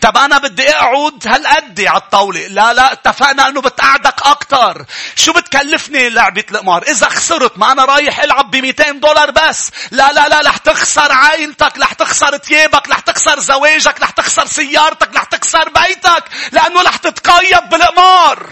Speaker 1: طب أنا بدي أقعد هالقد على الطاولة. لا لا اتفقنا أنه بتقعدك أكتر. شو بتكلفني لعبة القمار؟ إذا خسرت ما أنا رايح ألعب ب 200 دولار بس. لا لا لا رح تخسر عائلتك، رح تخسر ثيابك، رح تخسر زواجك، رح تخسر سيارتك، رح تخسر بيتك. لأنه رح تتقيد بالقمار.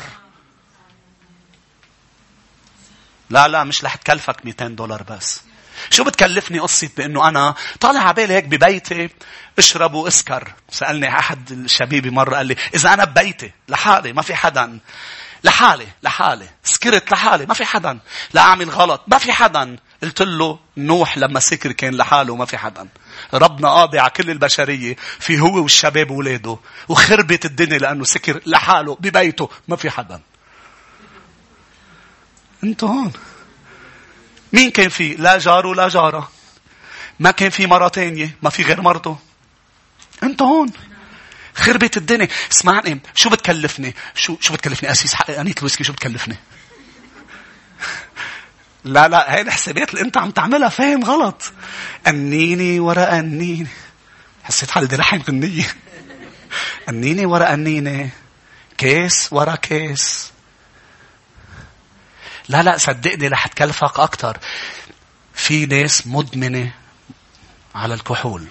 Speaker 1: لا لا مش رح تكلفك 200 دولار بس. شو بتكلفني قصة بأنه أنا طالع على بالي هيك ببيتي اشرب واسكر. سألني أحد الشبيبي مرة قال لي إذا أنا ببيتي لحالي ما في حدا. لحالي لحالي سكرت لحالي ما في حدا. لا أعمل غلط ما في حدا. قلت له نوح لما سكر كان لحاله ما في حدا. ربنا قاضي على كل البشرية في هو والشباب ولاده وخربت الدنيا لأنه سكر لحاله ببيته ما في حدا. أنتوا هون. مين كان فيه؟ لا جار ولا جارة. ما كان في مرة تانية. ما في غير مرته. انت هون. خربت الدنيا. اسمعني. شو بتكلفني؟ شو شو بتكلفني؟ أسيس حقانية الويسكي شو بتكلفني؟ لا لا هاي الحسابات اللي انت عم تعملها فاهم غلط. أنيني ورا أنيني. حسيت حالي بدي لحن غنية. أنيني ورا أنيني. كيس ورا كيس. لا لا صدقني رح تكلفك أكتر. في ناس مدمنة على الكحول.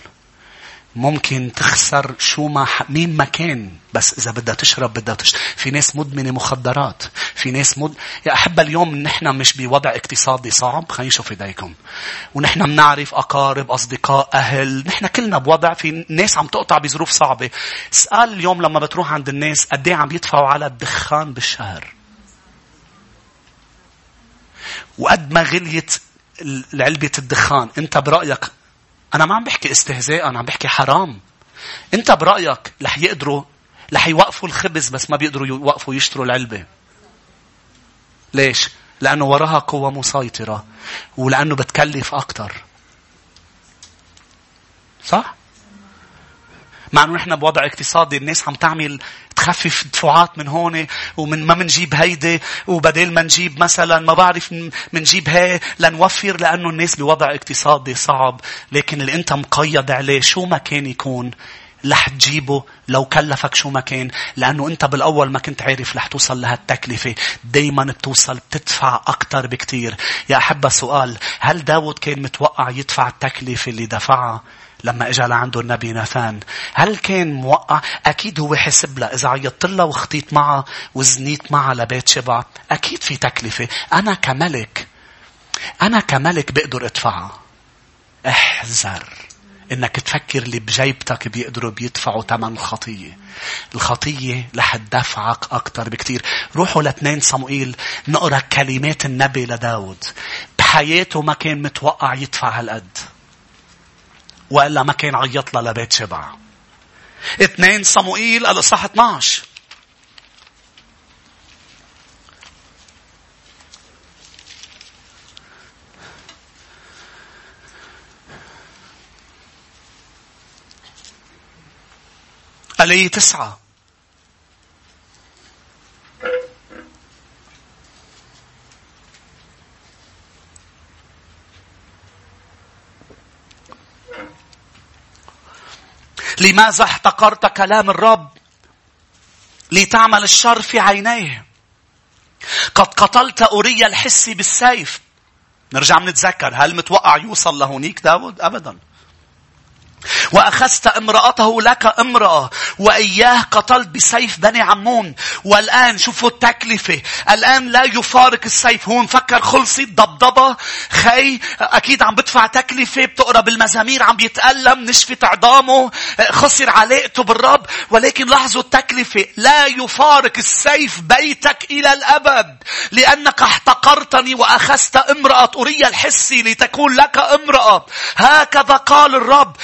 Speaker 1: ممكن تخسر شو ما ح... مين ما كان بس إذا بدها تشرب بدها تشرب. في ناس مدمنة مخدرات. في ناس مد... يا أحبة اليوم نحن مش بوضع اقتصادي صعب. خلينا نشوف إيديكم. ونحن بنعرف أقارب أصدقاء أهل. نحن كلنا بوضع في ناس عم تقطع بظروف صعبة. اسأل اليوم لما بتروح عند الناس قد إيه عم يدفعوا على الدخان بالشهر. وقد ما غليت علبة الدخان انت برأيك أنا ما عم بحكي استهزاء أنا عم بحكي حرام انت برأيك رح يقدروا رح يوقفوا الخبز بس ما بيقدروا يوقفوا يشتروا العلبة. ليش؟ لأنه وراها قوة مسيطرة. ولأنه بتكلف أكتر. صح؟ مع إنه نحن بوضع اقتصادي الناس عم تعمل تخفف دفعات من هون ومن ما منجيب هيدي وبدل ما نجيب مثلا ما بعرف منجيب هي لنوفر لأنه الناس بوضع اقتصادي صعب. لكن اللي أنت مقيد عليه شو ما كان يكون رح تجيبه لو كلفك شو ما كان. لأنه أنت بالأول ما كنت عارف رح توصل لهالتكلفة. دايما بتوصل بتدفع أكتر بكتير. يا أحبة سؤال هل داود كان متوقع يدفع التكلفة اللي دفعها؟ لما اجى لعنده النبي ناثان. هل كان موقع؟ أكيد هو حسب لها إذا عيطت لها واختيت معها وزنيت معها لبيت شبع أكيد في تكلفة. أنا كملك أنا كملك بقدر ادفعها احذر. إنك تفكر اللي بجيبتك بيقدروا بيدفعوا ثمن الخطية. الخطية رح تدفعك أكثر بكثير روحوا لاثنين صموئيل نقرأ كلمات النبي لداود. بحياته ما كان متوقع يدفع هالقد. وإلا ما كان عيط لها لبيت شبع. اثنين صموئيل الإصحاح 12. آلية تسعة لماذا احتقرت كلام الرب لتعمل الشر في عينيه؟ قد قتلت أوريا الحسي بالسيف. نرجع نتذكر هل متوقع يوصل لهونيك داود؟ أبدا. وأخذت امرأته لك امرأة وإياه قتلت بسيف بني عمون. والآن شوفوا التكلفة. الآن لا يفارق السيف. هو مفكر خلصت ضبضبة خي أكيد عم بدفع تكلفة بتقرأ بالمزامير عم بيتألم نشفت عظامه. خسر علاقته بالرب. ولكن لاحظوا التكلفة. لا يفارق السيف بيتك إلى الأبد. لأنك احتقرتني وأخذت امرأة أريا الحسي لتكون لك امرأة. هكذا قال الرب.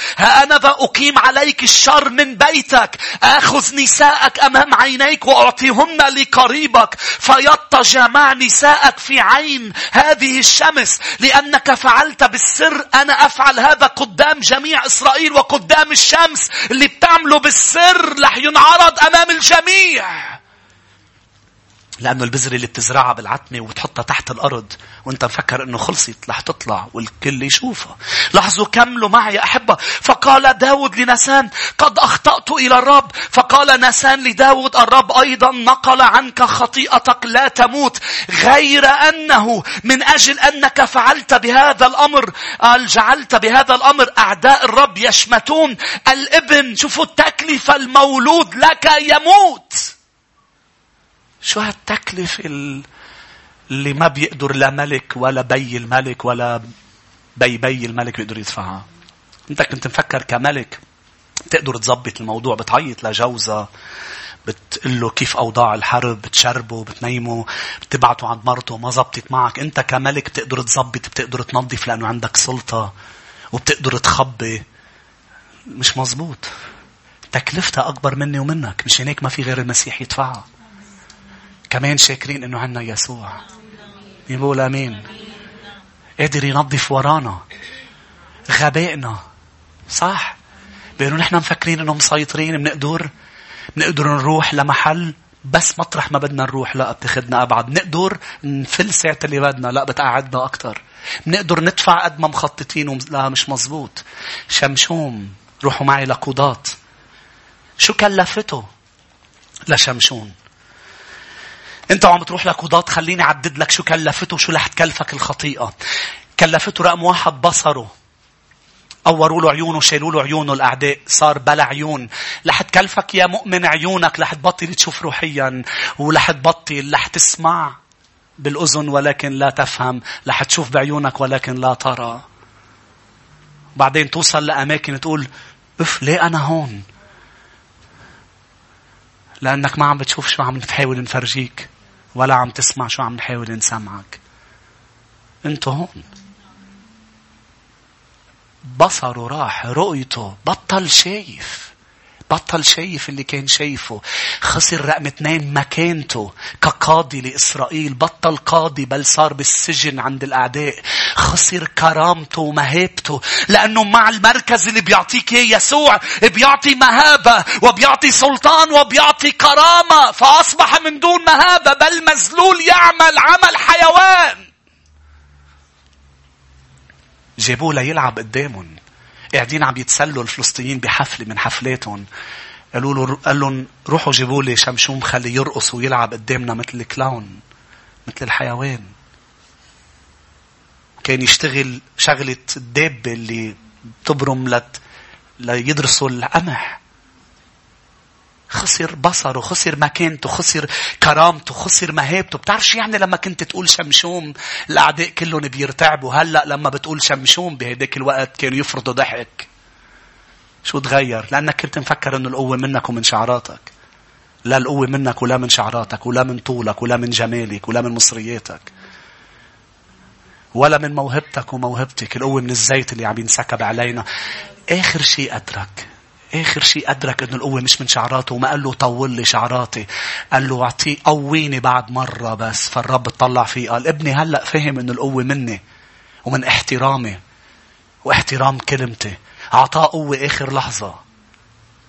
Speaker 1: ذا أقيم عليك الشر من بيتك. أخذ نساءك أمام عينيك وأعطيهن لقريبك. فيضطجع مع نساءك في عين هذه الشمس. لأنك فعلت بالسر أنا أفعل هذا قدام جميع إسرائيل وقدام الشمس. اللي بتعمله بالسر رح ينعرض أمام الجميع. لأنه البذرة اللي بتزرعها بالعتمة وتحطها تحت الأرض وأنت مفكر إنه خلصت رح تطلع والكل يشوفها. لاحظوا كملوا معي يا أحبة. فقال داود لنسان قد أخطأت إلى الرب. فقال نسان لداود الرب أيضا نقل عنك خطيئتك لا تموت. غير أنه من أجل أنك فعلت بهذا الأمر قال جعلت بهذا الأمر أعداء الرب يشمتون الإبن شوفوا التكلفة المولود لك يموت. شو هالتكلفة اللي ما بيقدر لا ملك ولا بي الملك ولا بي بي الملك بيقدر يدفعها. انت كنت مفكر كملك تقدر تظبط الموضوع بتعيط لجوزها بتقول له كيف أوضاع الحرب بتشربه بتنيمه بتبعته عند مرته ما زبطت معك. انت كملك بتقدر تظبط بتقدر تنظف لأنه عندك سلطة وبتقدر تخبي. مش مزبوط تكلفتها أكبر مني ومنك. مش هيك ما في غير المسيح يدفعها. كمان شاكرين إنه عنا يسوع. يقول آمين. قادر ينظف ورانا. غبائنا. صح؟ بيقولوا نحن مفكرين إنه مسيطرين بنقدر. بنقدر نروح لمحل بس مطرح ما بدنا نروح. لا بتاخدنا أبعد. بنقدر نفل ساعة اللي بدنا لا بتقعدنا أكثر بنقدر ندفع قد ما مخططين. لا مش مزبوط شمشوم روحوا معي لقودات شو كلفته؟ لشمشون. انت وعم تروح لقضاة خليني اعدد لك شو كلفته وشو رح تكلفك الخطيئة. كلفته رقم واحد بصره. قوروا له عيونه شالوا له عيونه الأعداء. صار بلا عيون. رح تكلفك يا مؤمن عيونك. رح تبطل تشوف روحيا. ورح تبطل رح تسمع بالأذن ولكن لا تفهم. رح تشوف بعيونك ولكن لا ترى. بعدين توصل لأماكن تقول اف ليه أنا هون؟ لأنك ما عم بتشوف شو عم نحاول نفرجيك. ولا عم تسمع شو عم نحاول نسمعك. انتو هون. بصره راح رؤيته بطل شايف. بطل شايف اللي كان شايفه. خسر رقم اثنين مكانته كقاضي لإسرائيل. بطل قاضي بل صار بالسجن عند الأعداء. خسر كرامته ومهابته. لأنه مع المركز اللي بيعطيك إياه يسوع. بيعطي مهابة وبيعطي سلطان وبيعطي كرامة. فأصبح من دون مهابة بل مذلول يعمل عمل حيوان. جابوه ليلعب قدامهم. قاعدين عم يتسلوا الفلسطينيين بحفلة من حفلاتهم. قالوا له قال لهم روحوا جيبوا لي شمشوم خليه يرقص ويلعب قدامنا مثل الكلاون مثل الحيوان. كان يشتغل شغلة الدابة اللي بتبرم لت ليدرسوا القمح. خسر بصره خسر مكانته خسر كرامته خسر مهابته. بتعرف شو يعني لما كنت تقول شمشوم الأعداء كلهم بيرتعبوا؟ هلأ لما بتقول شمشوم بهداك الوقت كانوا يفرضوا ضحك. شو تغير؟ لأنك كنت مفكر أنه القوة منك ومن شعراتك. لا القوة منك ولا من شعراتك ولا من طولك ولا من جمالك ولا من مصرياتك. ولا من موهبتك وموهبتك. القوة من الزيت اللي عم ينسكب علينا. آخر شيء أدرك. آخر شيء أدرك أنه القوة مش من شعراته وما قال له طول لي شعراتي. قال له أعطيه قويني بعد مرة بس فالرب طلع فيه. قال ابني هلأ فهم أنه القوة مني ومن احترامي واحترام كلمتي. أعطاه قوة آخر لحظة.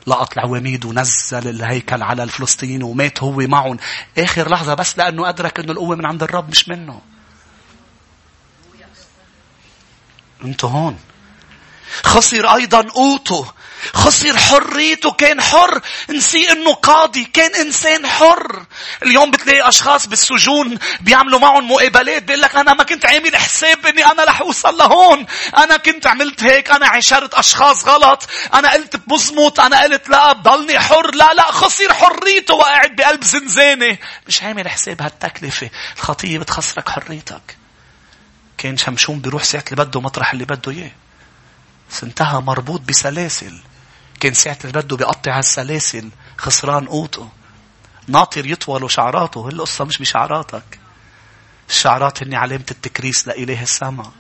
Speaker 1: لقط العواميد ونزل الهيكل على الفلسطينيين ومات هو معهم. آخر لحظة بس لأنه أدرك أنه القوة من عند الرب مش منه. أنتوا هون. خسر أيضا قوته. خسر حريته كان حر. نسي إنه قاضي كان إنسان حر. اليوم بتلاقي أشخاص بالسجون بيعملوا معهم مقابلات بيقول لك أنا ما كنت عامل حساب إني أنا رح أوصل لهون. أنا كنت عملت هيك أنا عشرت أشخاص غلط. أنا قلت بزمط أنا قلت لا بضلني حر. لا لا خسر حريته وقاعد بقلب زنزانة. مش عامل حساب هالتكلفة. الخطية بتخسرك حريتك. كان شمشون بيروح ساعة اللي بده مطرح اللي بده إياه. بس انتهى مربوط بسلاسل. كان ساعة بده بيقطع السلاسل خسران قوته. ناطر يطول شعراته. القصة مش بشعراتك؟ الشعرات هني علامة التكريس لإله السماء.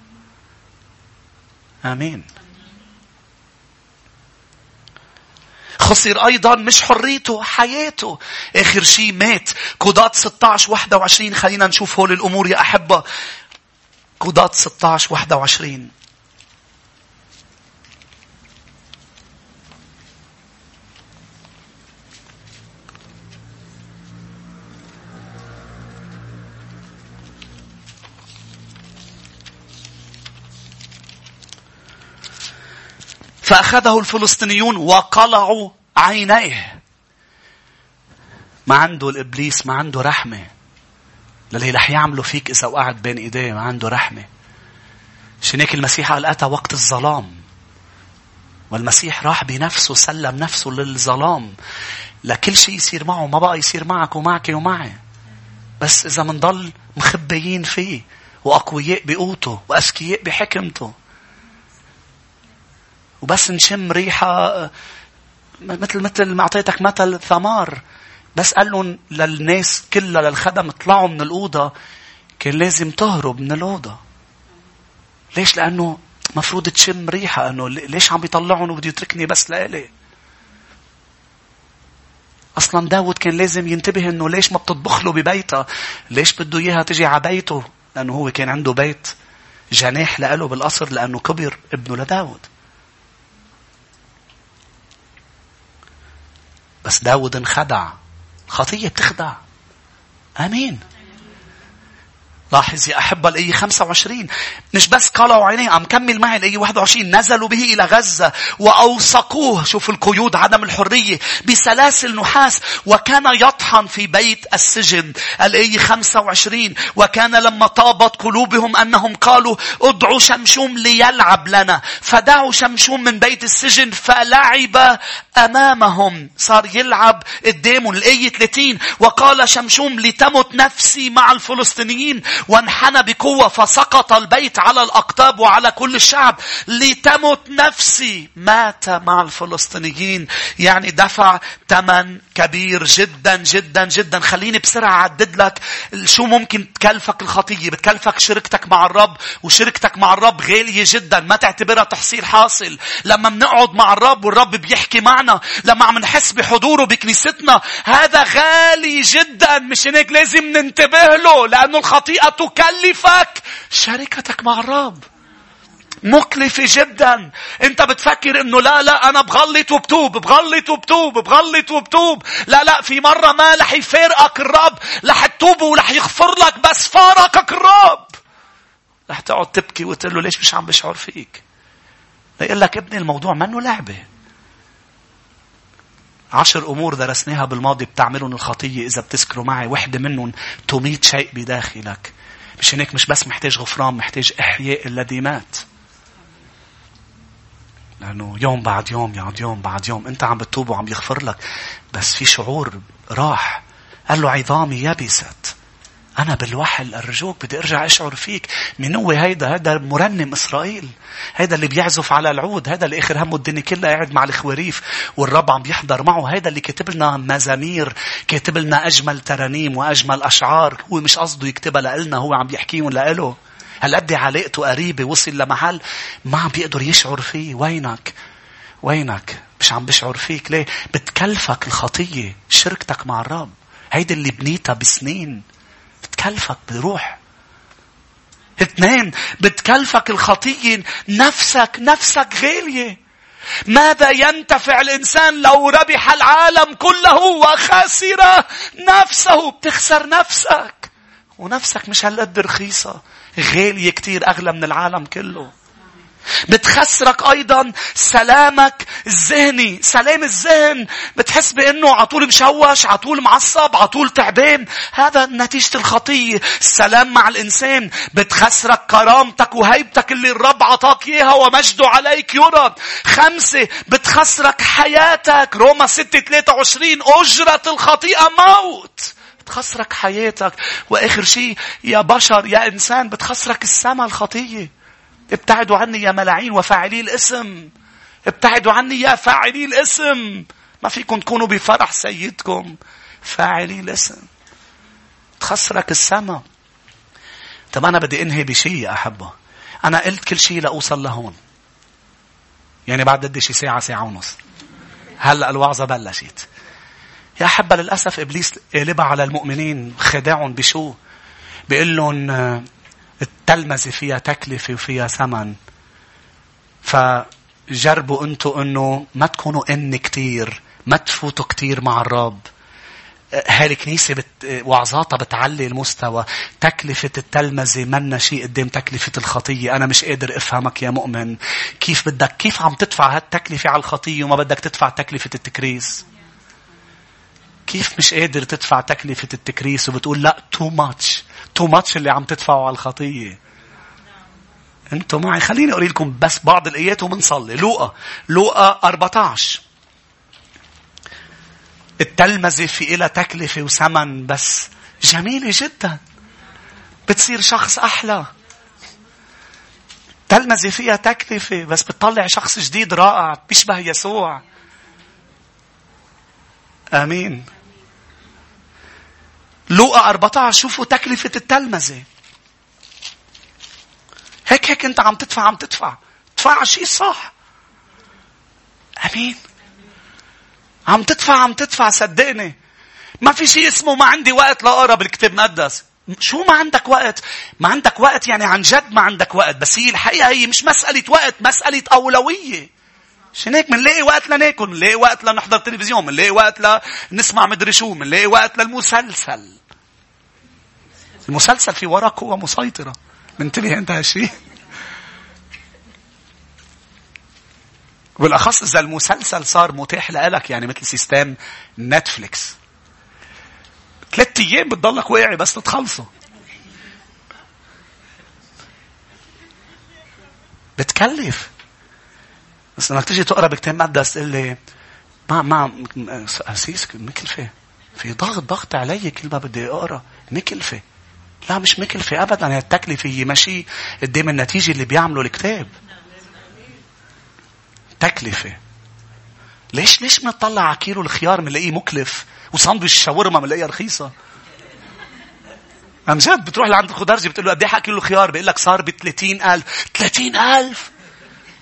Speaker 1: آمين. خسر أيضا مش حريته حياته. آخر شيء مات. كودات 16 21 خلينا نشوف هول الأمور يا أحبة. كودات 16 21 فأخذه الفلسطينيون وقلعوا عينيه. ما عنده الإبليس ما عنده رحمة. للي رح يعملوا فيك إذا وقعت بين إيديه ما عنده رحمة. عشان هيك المسيح قال؟ أتى وقت الظلام. والمسيح راح بنفسه سلم نفسه للظلام. لكل شيء يصير معه ما بقى يصير معك ومعك ومعي. بس إذا منضل مخبيين فيه وأقوياء بقوته وأذكياء بحكمته. وبس نشم ريحة مثل مثل ما أعطيتك مثل ثمار. بس قال لهم للناس كلها للخدم اطلعوا من الأوضة كان لازم تهرب من الأوضة. ليش؟ لأنه مفروض تشم ريحة أنه ليش عم بيطلعهم وبده يتركني بس لإلي؟ أصلا داود كان لازم ينتبه أنه ليش ما بتطبخ له ببيتها؟ ليش بده إياها تجي على بيته؟ لأنه هو كان عنده بيت جناح لأله بالقصر لأنه كبر ابنه لداود. بس داود انخدع. خطية بتخدع. آمين. لاحظ يا أحبة الآية 25 مش بس قالوا عينيه عم كمل معي الآية 21 نزلوا به إلى غزة وأوثقوه. شوف القيود عدم الحرية. بسلاسل نحاس وكان يطحن في بيت السجن. الآية 25 وكان لما طابت قلوبهم أنهم قالوا ادعوا شمشوم ليلعب لنا. فدعوا شمشوم من بيت السجن فلعب أمامهم. صار يلعب قدامهم الآية 30 وقال شمشوم لتمت نفسي مع الفلسطينيين. وانحنى بقوة فسقط البيت على الأقطاب وعلى كل الشعب لتمت نفسي. مات مع الفلسطينيين. يعني دفع ثمن كبير جدا جدا جدا. خليني بسرعة أعدد لك شو ممكن تكلفك الخطية بتكلفك شركتك مع الرب وشركتك مع الرب غالية جدا. ما تعتبرها تحصيل حاصل. لما بنقعد مع الرب والرب بيحكي معنا لما عم نحس بحضوره بكنيستنا هذا غالي جدا. مش هيك لازم ننتبه له لأنه الخطيئة تكلفك شركتك مع الرب مكلفة جدا. أنت بتفكر إنه لا لا أنا بغلط وبتوب بغلط وبتوب بغلط وبتوب. لا لا في مرة ما رح يفارقك الرب. رح تتوب ورح يغفر لك بس فارقك الرب. رح تقعد تبكي وتقول له ليش مش عم بشعر فيك. يقول لك ابني الموضوع منه لعبة. عشر أمور درسناها بالماضي بتعملهم الخطية إذا بتذكروا معي وحدة منهم تميت شيء بداخلك. مش هيك مش بس محتاج غفران محتاج إحياء الذي مات. لأنه يوم بعد يوم بعد يوم بعد يوم أنت عم بتوب وعم يغفر لك بس في شعور راح قال له عظامي يبست أنا بالوحل أرجوك بدي أرجع أشعر فيك. من هو هيدا هيدا مرنم إسرائيل. هيدا اللي بيعزف على العود هيدا اللي آخر همه الدنيا كلها قاعد مع الخواريف والرب عم بيحضر معه. هيدا اللي كاتب لنا مزامير كاتب لنا أجمل ترانيم وأجمل أشعار. هو مش قصده يكتبها لنا هو عم يحكيهم لإله. هل قد علاقته قريبة وصل لمحل ما عم بيقدر يشعر فيه. وينك؟ وينك؟ مش عم بشعر فيك. ليه؟ بتكلفك الخطية شركتك مع الرب. هيدي اللي بنيتها بسنين. بتكلفك بروح. اثنين بتكلفك الخطية نفسك نفسك غالية. ماذا ينتفع الإنسان لو ربح العالم كله وخسر نفسه؟ بتخسر نفسك. ونفسك مش هالقد رخيصة. غالية كتير أغلى من العالم كله. بتخسرك أيضا سلامك الذهني. سلام الذهن بتحس بأنه عطول مشوش عطول معصب عطول تعبان. هذا نتيجة الخطية. السلام مع الإنسان. بتخسرك كرامتك وهيبتك اللي الرب عطاك إياها ومجده عليك. يرى خمسة بتخسرك حياتك. روما 6 23 أجرة الخطيئة موت. بتخسرك حياتك. وآخر شيء يا بشر يا إنسان بتخسرك السما الخطية. ابتعدوا عني يا ملاعين وفاعلي الاسم. ابتعدوا عني يا فاعلي الاسم. ما فيكم تكونوا بفرح سيدكم. فاعلي الاسم. تخسرك السما. طب أنا بدي أنهي بشيء يا أحبة. أنا قلت كل شيء لأوصل لهون. يعني بعد قد شي ساعة ساعة ونص. هلأ الوعظة بلشت. يا أحبة للأسف إبليس قلبها على المؤمنين خداعهم بشو؟ بيقول لهم التلمذة فيها تكلفة وفيها ثمن. فجربوا أنتوا أنه ما تكونوا إن كتير ما تفوتوا كتير مع الرب. هالكنيسة بت... وعظاتها بتعلي المستوى. تكلفة التلمذة منا شيء قدام تكلفة الخطية. أنا مش قادر أفهمك يا مؤمن. كيف بدك كيف عم تدفع هالتكلفة على الخطية وما بدك تدفع تكلفة التكريس؟ كيف مش قادر تدفع تكلفة التكريس وبتقول لا too much too much اللي عم تدفعه على الخطية. أنتوا معي خليني أقول لكم بس بعض الآيات وبنصلي. لوقا لوقا 14 التلمذة في إلها تكلفة وثمن بس جميلة جدا. بتصير شخص أحلى. تلمذة فيها تكلفة بس بتطلع شخص جديد رائع بيشبه يسوع. آمين. لوقا 14 شوفوا تكلفة التلمذة. هيك هيك انت عم تدفع عم تدفع. تدفع شيء صح. أمين. عم تدفع عم تدفع صدقني. ما في شيء اسمه ما عندي وقت لأقرأ بالكتاب المقدس. شو ما عندك وقت؟ ما عندك وقت يعني عن جد ما عندك وقت، بس هي الحقيقة هي مش مسألة وقت، مسألة أولوية. عشان هيك منلاقي وقت لناكل، منلاقي وقت لنحضر تلفزيون، منلاقي وقت لنسمع مدري شو، منلاقي وقت للمسلسل. المسلسل في وراه قوة مسيطرة. منتبه انت هالشيء؟ بالأخص إذا المسلسل صار متاح لك يعني مثل system نتفليكس. ثلاث أيام بتضلك واعي بس تتخلصه. بتكلف. بس انك تيجي تقرا بكتاب مقدس تقول لي ما ما اسيس مكلفه في ضغط ضغط علي كل ما بدي أقرأ مكلفه لا مش مكلفة أبدا. هي التكلفة هي ماشي قدام النتيجة اللي بيعمله الكتاب. تكلفة. ليش ليش بنطلع على كيلو الخيار بنلاقيه مكلف وساندويتش الشاورما بنلاقيها رخيصة؟ عن جد بتروح لعند الخضرجي بتقول له قد إيه كيلو خيار بيقول لك صار ب 30000 30000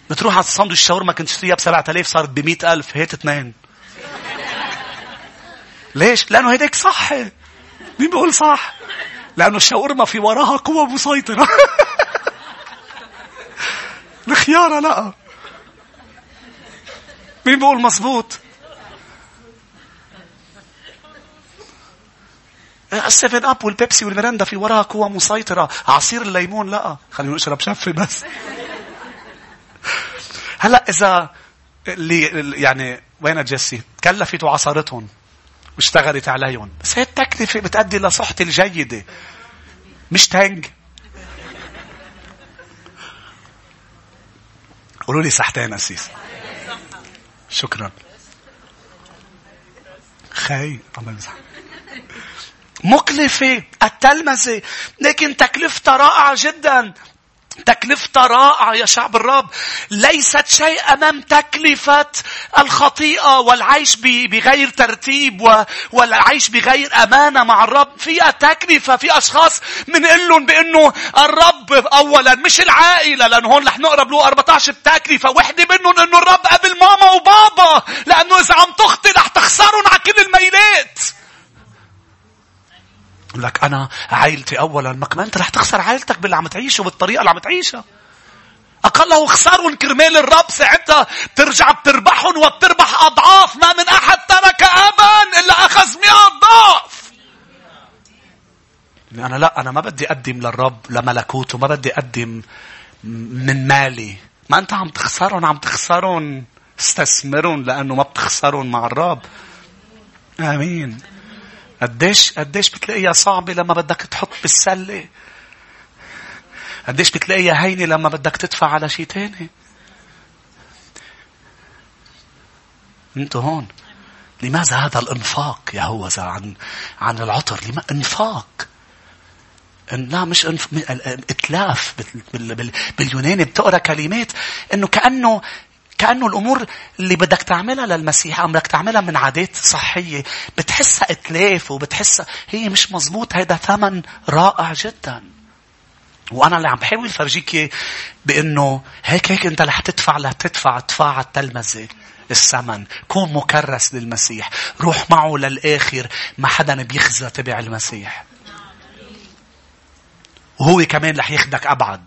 Speaker 1: بتروح على الساندويتش الشاورما كنت تشتريها ب 7000 صارت ب 100000 هيت اثنين ليش؟ لأنه هيك صح. مين بيقول صح؟ لأنه الشاورما في وراها قوة مسيطرة. الخيارة لا مين بيقول مظبوط؟ السفن أب والبيبسي والميرندا في وراها قوة مسيطرة. عصير الليمون لا. خلينا نشرب شفة بس. هلا إذا اللي يعني وين جيسي؟ كلفت وعصرتهم واشتغلت عليهم. بس هي التكلفة بتأدي لصحتي الجيدة. مش تانج قولوا لي صحتين أسيس. شكرا. خي الله مكلفة التلمذة. لكن تكلفتها رائعة جدا. تكلفتها رائعة يا شعب الرب. ليست شيء أمام تكلفة الخطيئة والعيش بغير ترتيب والعيش بغير أمانة مع الرب. فيها تكلفة في أشخاص بنقول لهم بأنه الرب أولا مش العائلة لأنه هون رح نقرب له 14 التكلفة. وحدة منهم أنه الرب قبل ماما وبابا لأنه إذا عم تخطي رح تخسرهم على كل الميلات. لك أنا عائلتي أولا ما أنت رح تخسر عائلتك باللي عم تعيشه بالطريقة اللي عم تعيشها. أقله خسارهم كرمال الرب ساعتها ترجع بتربحهم وبتربح أضعاف ما من أحد ترك أبا إلا أخذ مئة ضعف أنا لا أنا ما بدي أقدم للرب لملكوته ما بدي أقدم من مالي. ما أنت عم تخسرهم عم تخسرهم استثمرهم لأنه ما بتخسرهم مع الرب. آمين. قديش قديش بتلاقيها صعبة لما بدك تحط بالسلة؟ قديش بتلاقيها هينة لما بدك تدفع على شيء تاني؟ أنتوا هون. لماذا هذا الانفاق يا هوذا عن عن العطر؟ لما انفاق؟ لا مش انف... اتلاف باليوناني بتقرأ كلمات إنه كأنه كأنه الأمور اللي بدك تعملها للمسيح أو بدك تعملها من عادات صحية بتحسها إتلاف وبتحسها هي مش مزبوط هذا ثمن رائع جدا. وأنا اللي عم بحاول فرجيك بأنه هيك هيك أنت رح تدفع رح تدفع التلمذة الثمن. كون مكرس للمسيح روح معه للآخر ما حدا بيخزى تبع المسيح. وهو كمان رح ياخدك أبعد.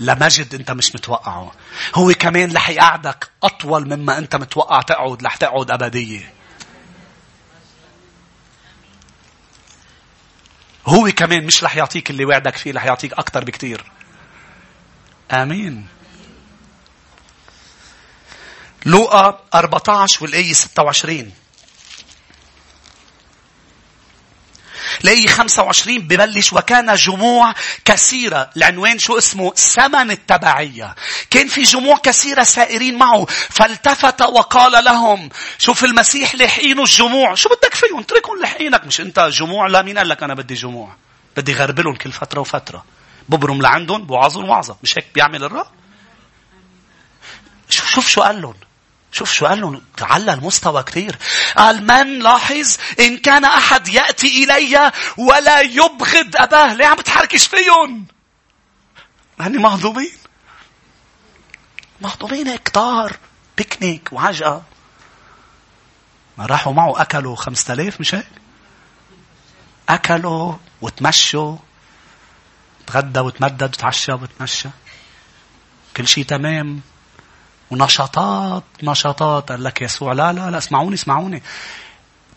Speaker 1: لمجد انت مش متوقعه. هو كمان رح يقعدك أطول مما انت متوقع تقعد رح تقعد أبدية. هو كمان مش رح يعطيك اللي وعدك فيه رح يعطيك أكثر بكثير آمين. لوقا 14 والآية 26 لأي 25 ببلش وكان جموع كثيرة. العنوان شو اسمه؟ ثمن التبعية. كان في جموع كثيرة سائرين معه. فالتفت وقال لهم شوف المسيح لحقينه الجموع. شو بدك فيهم؟ اتركهم لحقينك. مش انت جموع؟ لا مين قال لك أنا بدي جموع؟ بدي غربلهم كل فترة وفترة. ببرم لعندهم بوعظهم وعظة مش هيك بيعمل الرب؟ شوف شو قال لهم. شوف شو قال له تعلى المستوى كثير قال من لاحظ إن كان أحد يأتي إلي ولا يبغض أباه؟ ليه عم بتحركش فيهم؟ هني مهضومين. مهضومين كتار بيكنيك وعجقة. ما راحوا معه أكلوا خمسة آلاف مش هيك؟ أكلوا وتمشوا. تغدى وتمدد وتعشى وتمشى. كل شيء تمام. ونشاطات نشاطات. قال لك يسوع لا لا لا اسمعوني اسمعوني.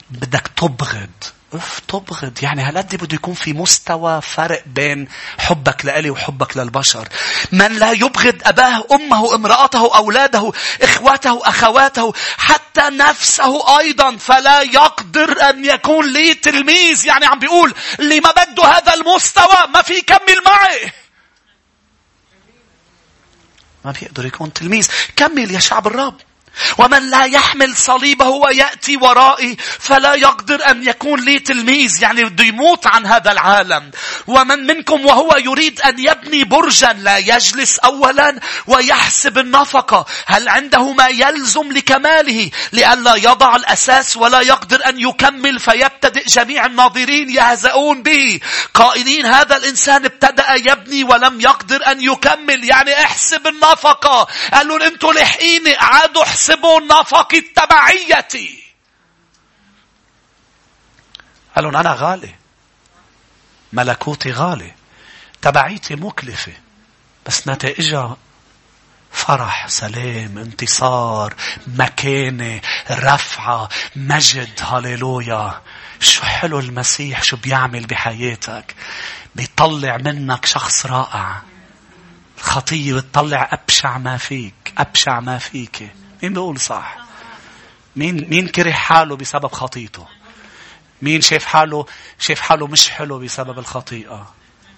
Speaker 1: بدك تبغض. اف تبغض. يعني هالقد بده يكون في مستوى فرق بين حبك لإلي وحبك للبشر؟ من لا يبغض أباه أمه امرأته أولاده إخوته أخواته حتى نفسه أيضا. فلا يقدر أن يكون لي تلميذ. يعني عم بيقول اللي ما بده هذا المستوى ما في يكمل معي. ما بيقدر يكون تلميذ. كمل يا شعب الرب. ومن لا يحمل صليبه ويأتي ورائي فلا يقدر أن يكون لي تلميذ يعني بده يموت عن هذا العالم. ومن منكم وهو يريد أن يبني برجا لا يجلس أولا ويحسب النفقة. هل عنده ما يلزم لكماله لئلا يضع الأساس ولا يقدر أن يكمل فيبتدئ جميع الناظرين يهزؤون به؟ قائلين هذا الإنسان ابتدأ يبني ولم يقدر أن يكمل يعني احسب النفقة. قالوا أنتوا لحقيني قعدوا احسبوا النفقة تبعيتي قالوا أنا غالي. ملكوتي غالي. تبعيتي مكلفة. بس نتائجها فرح سلام انتصار مكانة رفعة مجد. هللويا. شو حلو المسيح شو بيعمل بحياتك. بيطلع منك شخص رائع. الخطية بتطلع أبشع ما فيك أبشع ما فيك مين بيقول صح؟ مين مين كره حاله بسبب خطيته؟ مين شاف حاله شاف حاله مش حلو بسبب الخطيئة؟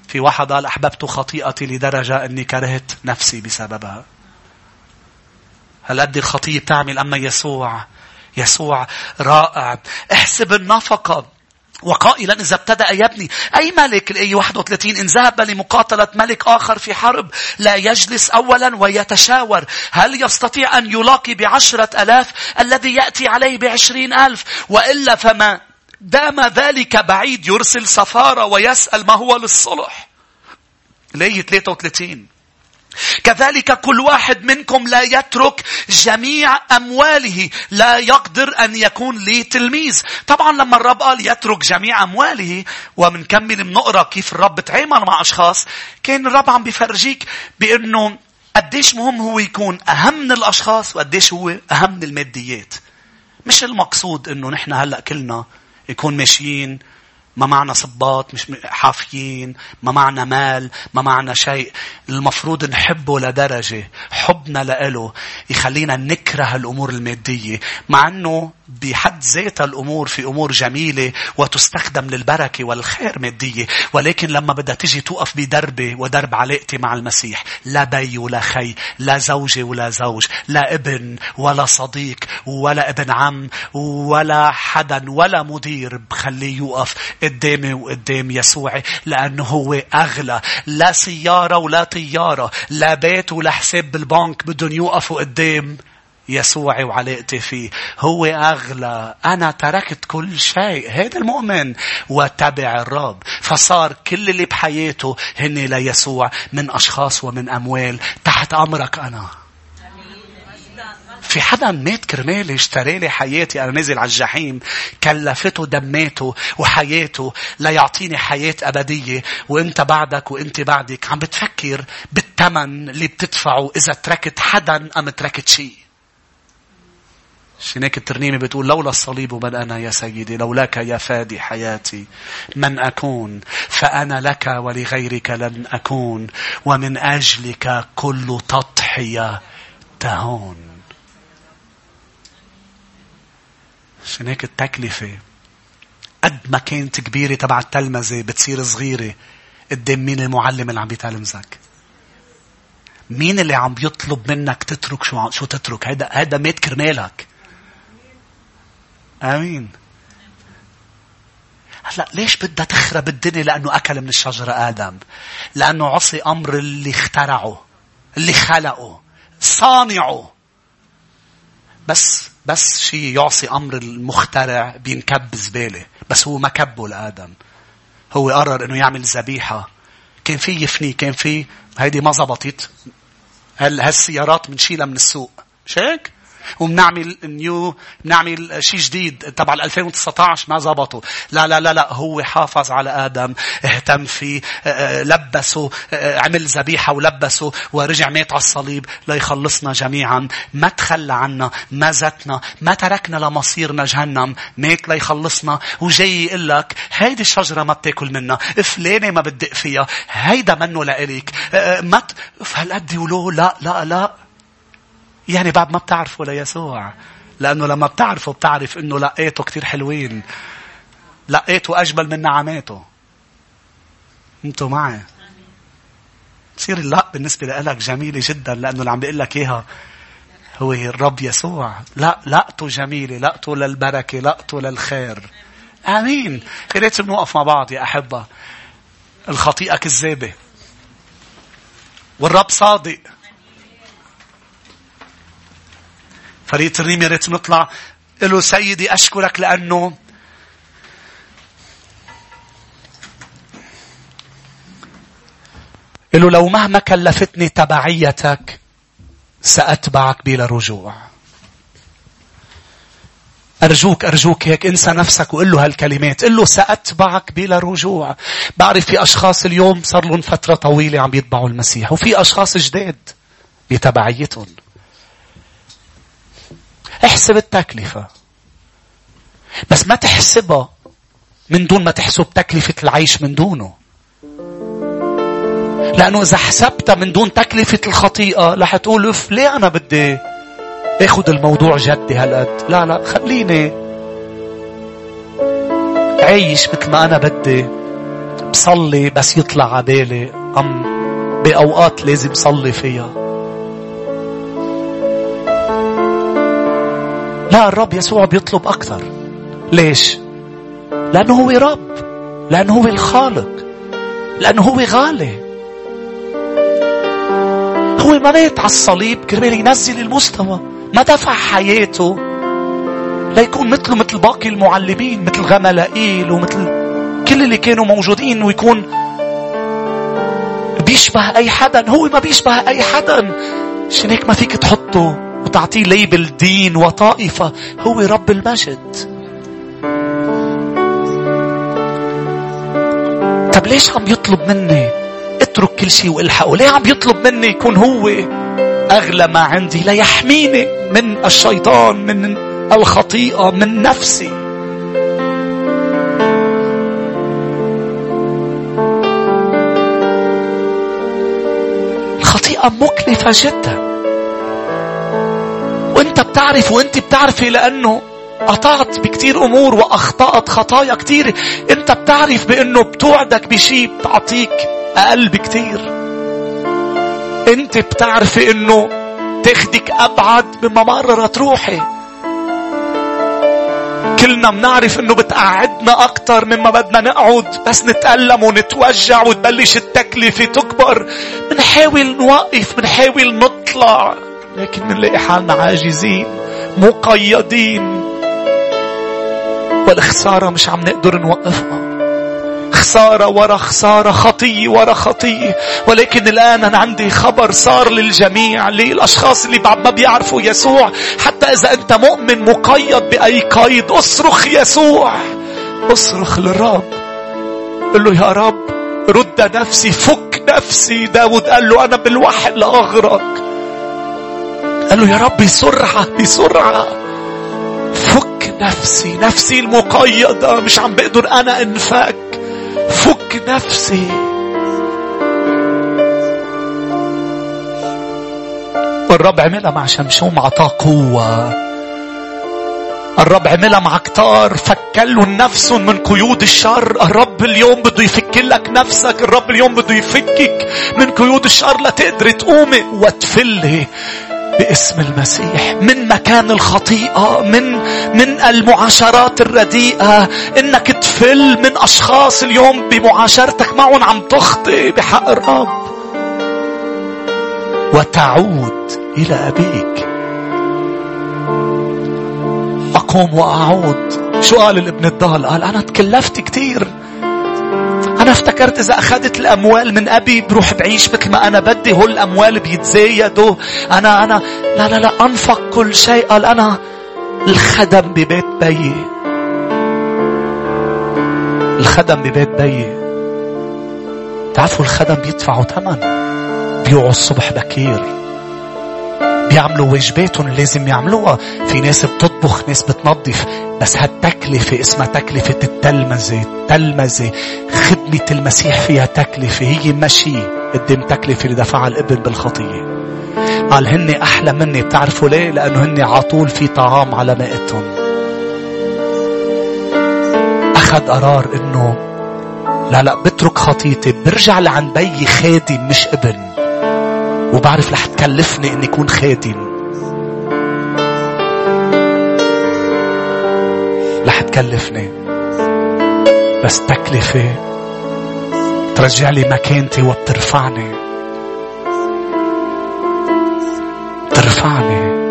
Speaker 1: في واحد قال أحببت خطيئتي لدرجة أني كرهت نفسي بسببها. هل قد الخطية بتعمل أما يسوع؟ يسوع رائع. احسب النفقة. وقائلا إذا ابتدأ يبني أي ملك؟ الآية 31 إن ذهب لمقاتلة ملك آخر في حرب لا يجلس أولا ويتشاور. هل يستطيع أن يلاقي بعشرة ألاف؟ الذي يأتي عليه بعشرين ألف. وإلا فما دام ذلك بعيد يرسل سفارة ويسأل ما هو للصلح. الآية 33 كذلك كل واحد منكم لا يترك جميع أمواله. لا يقدر أن يكون لي تلميذ. طبعا لما الرب قال يترك جميع أمواله ومنكمل بنقرأ كيف الرب تعامل مع أشخاص كان الرب عم بيفرجيك بأنه قديش مهم هو يكون أهم من الأشخاص وقديش هو أهم من الماديات. مش المقصود أنه نحن هلأ كلنا يكون ماشيين ما معنا صباط مش حافيين ما معنا مال ما معنا شيء. المفروض نحبه لدرجة حبنا لإله يخلينا نكره الأمور المادية. مع أنه بحد ذاتها الأمور في أمور جميلة وتستخدم للبركة والخير مادية. ولكن لما بدها تجي توقف بدربي ودرب علاقتي مع المسيح لا بي ولا خي لا زوجة ولا زوج لا ابن ولا صديق ولا ابن عم ولا حدا ولا مدير بخليه يوقف قدامي وقدام يسوعي لأنه هو أغلى. لا سيارة ولا طيارة لا بيت ولا حساب بالبنك بدهم يوقفوا قدام. يسوعي وعلاقتي فيه. هو أغلى. أنا تركت كل شيء. هذا المؤمن وتبع الرب. فصار كل اللي بحياته هن ليسوع من أشخاص ومن أموال. تحت أمرك أنا. في حدا مات كرمالي اشترى لي حياتي. أنا نازل على الجحيم. كلفته دماته وحياته ليعطيني حياة أبدية. وأنت بعدك وأنت بعدك. عم بتفكر بالثمن اللي بتدفعه إذا تركت حدا أم تركت شيء. هناك الترنيمة بتقول لولا الصليب من أنا يا سيدي لولاك يا فادي حياتي من أكون فأنا لك ولغيرك لن أكون ومن أجلك كل تضحية تهون. هيك التكلفة قد ما كانت كبيرة تبع التلمذة بتصير صغيرة قدام مين المعلم اللي عم بيتلمذك؟ مين اللي عم بيطلب منك تترك شو شو تترك؟ هذا هذا مات كرمالك. آمين. هلا ليش بدها تخرب الدنيا لأنه أكل من الشجرة آدم؟ لأنه عصي أمر اللي اخترعه اللي خلقه صانعه. بس بس شيء يعصي أمر المخترع بينكب زبالة. بس هو ما كبه لآدم. هو قرر إنه يعمل ذبيحة. كان في يفني كان في هيدي ما زبطت. هالسيارات بنشيلها من السوق؟ مش هيك؟ وبنعمل نيو بنعمل شيء جديد تبع 2019 ما زبطوا. لا لا لا لا هو حافظ على آدم اهتم فيه آه، آه، لبسه آه، عمل ذبيحة ولبسه ورجع مات على الصليب ليخلصنا جميعا. ما تخلى عنا ما زتنا ما تركنا لمصيرنا جهنم. مات ليخلصنا وجاي يقول لك هيدي الشجرة ما بتاكل منها فلانة ما بتدق فيها هيدا منه لإلك ما فهالقد يقولوا لا لا لا. يعني بعد ما بتعرفوا ليسوع. لأنه لما بتعرفوا بتعرف أنه لقيته كتير حلوين. لقيته أجمل من نعماته. أنتوا معي؟ تصير اللق بالنسبة لك جميلة جدا لأنه اللي عم بيقول لك إياها هو الرب يسوع. لا لقته جميلة لقته للبركة لقته للخير. آمين. يا ريت بنوقف مع بعض يا أحبة. الخطيئة كذابة. والرب صادق. فريق الريم يا ريت نطلع. له سيدي أشكرك لأنه له لو مهما كلفتني تبعيتك سأتبعك بلا رجوع. أرجوك أرجوك هيك انسى نفسك وقل له هالكلمات. قل له سأتبعك بلا رجوع. بعرف في أشخاص اليوم صار لهم فترة طويلة عم يتبعوا المسيح وفي أشخاص جداد بتبعيتهم. احسب التكلفة. بس ما تحسبها من دون ما تحسب تكلفة العيش من دونه. لأنه إذا حسبتها من دون تكلفة الخطيئة رح تقول اف ليه أنا بدي اخد الموضوع جدي هالقد؟ لا لا خليني عيش مثل ما أنا بدي. بصلي بس يطلع عبالي أم بأوقات لازم صلي فيها. لا الرب يسوع بيطلب أكثر. ليش؟ لأنه هو رب لأنه هو الخالق لأنه هو غالي. هو ما مات على الصليب كرمال ينزل المستوى. ما دفع حياته ليكون مثله مثل باقي المعلمين مثل غملائيل ومثل كل اللي كانوا موجودين ويكون بيشبه أي حدا. هو ما بيشبه أي حدا. عشان هيك ما فيك تحطه. وتعطيه ليبل دين وطائفة هو رب المجد. طب ليش عم يطلب مني؟ اترك كل شيء والحقه ليه عم يطلب مني يكون هو؟ أغلى ما عندي ليحميني من الشيطان من الخطيئة من نفسي. الخطيئة مكلفة جدا. وانت بتعرف وانت بتعرفي لأنه قطعت بكتير أمور وأخطأت خطايا كتير. انت بتعرف بأنه بتوعدك بشيء بتعطيك أقل بكتير. انت بتعرفي انه تاخدك أبعد مما مررت روحي. كلنا بنعرف انه بتقعدنا أكتر مما بدنا نقعد بس نتألم ونتوجع وتبلش التكلفة تكبر. بنحاول نوقف بنحاول نطلع. لكن بنلاقي حالنا عاجزين مقيدين. والخسارة مش عم نقدر نوقفها. خسارة ورا خسارة خطية ورا خطية. ولكن الآن أنا عندي خبر صار للجميع للأشخاص اللي بعد ما بيعرفوا يسوع. حتى إذا أنت مؤمن مقيد بأي قيد اصرخ يسوع. اصرخ للرب. قل له يا رب رد نفسي فك نفسي. داود قال له أنا بالوحل أغرق. قال له يا رب بسرعة بسرعة فك نفسي نفسي المقيدة مش عم بقدر أنا أنفك. فك نفسي. والرب عملها مع شمشوم عطاه قوة. الرب عملها مع كتار فكلوا نفسهم من قيود الشر. الرب اليوم بده يفك لك نفسك. الرب اليوم بده يفكك من قيود الشر لتقدر تقومي وتفلي. باسم المسيح من مكان الخطيئة من من المعاشرات الرديئة. إنك تفل من أشخاص اليوم بمعاشرتك معهم عم تخطئ بحق الرب. وتعود إلى أبيك. أقوم وأعود. شو قال الابن الضال؟ قال أنا تكلفت كثير أنا افتكرت إذا أخذت الأموال من أبي بروح بعيش مثل ما أنا بدي. هول الأموال بيتزايدوا. أنا أنا لا لا لا أنفق كل شيء. قال أنا الخدم ببيت بيي. الخدم ببيت بيي. تعرفوا الخدم بيدفعوا ثمن؟ بيوعوا الصبح بكير. بيعملوا واجباتهم لازم يعملوها. في ناس بتطبخ ناس بتنظف بس هالتكلفة اسمها تكلفة التلمذة. التلمذة خدمة المسيح فيها تكلفة. هي مشي قدام تكلفة اللي دفعها الابن بالخطية. قال هن أحلى مني بتعرفوا ليه؟ لأنه هن عطول في طعام على مائتهم. أخذ قرار إنه لا لا بترك خطيتي. برجع لعند بيي خادم مش ابن. وبعرف رح تكلفني إني أكون خادم. رح تكلفني. بس تكلفة بترجع لي مكانتي وبترفعني. بترفعني.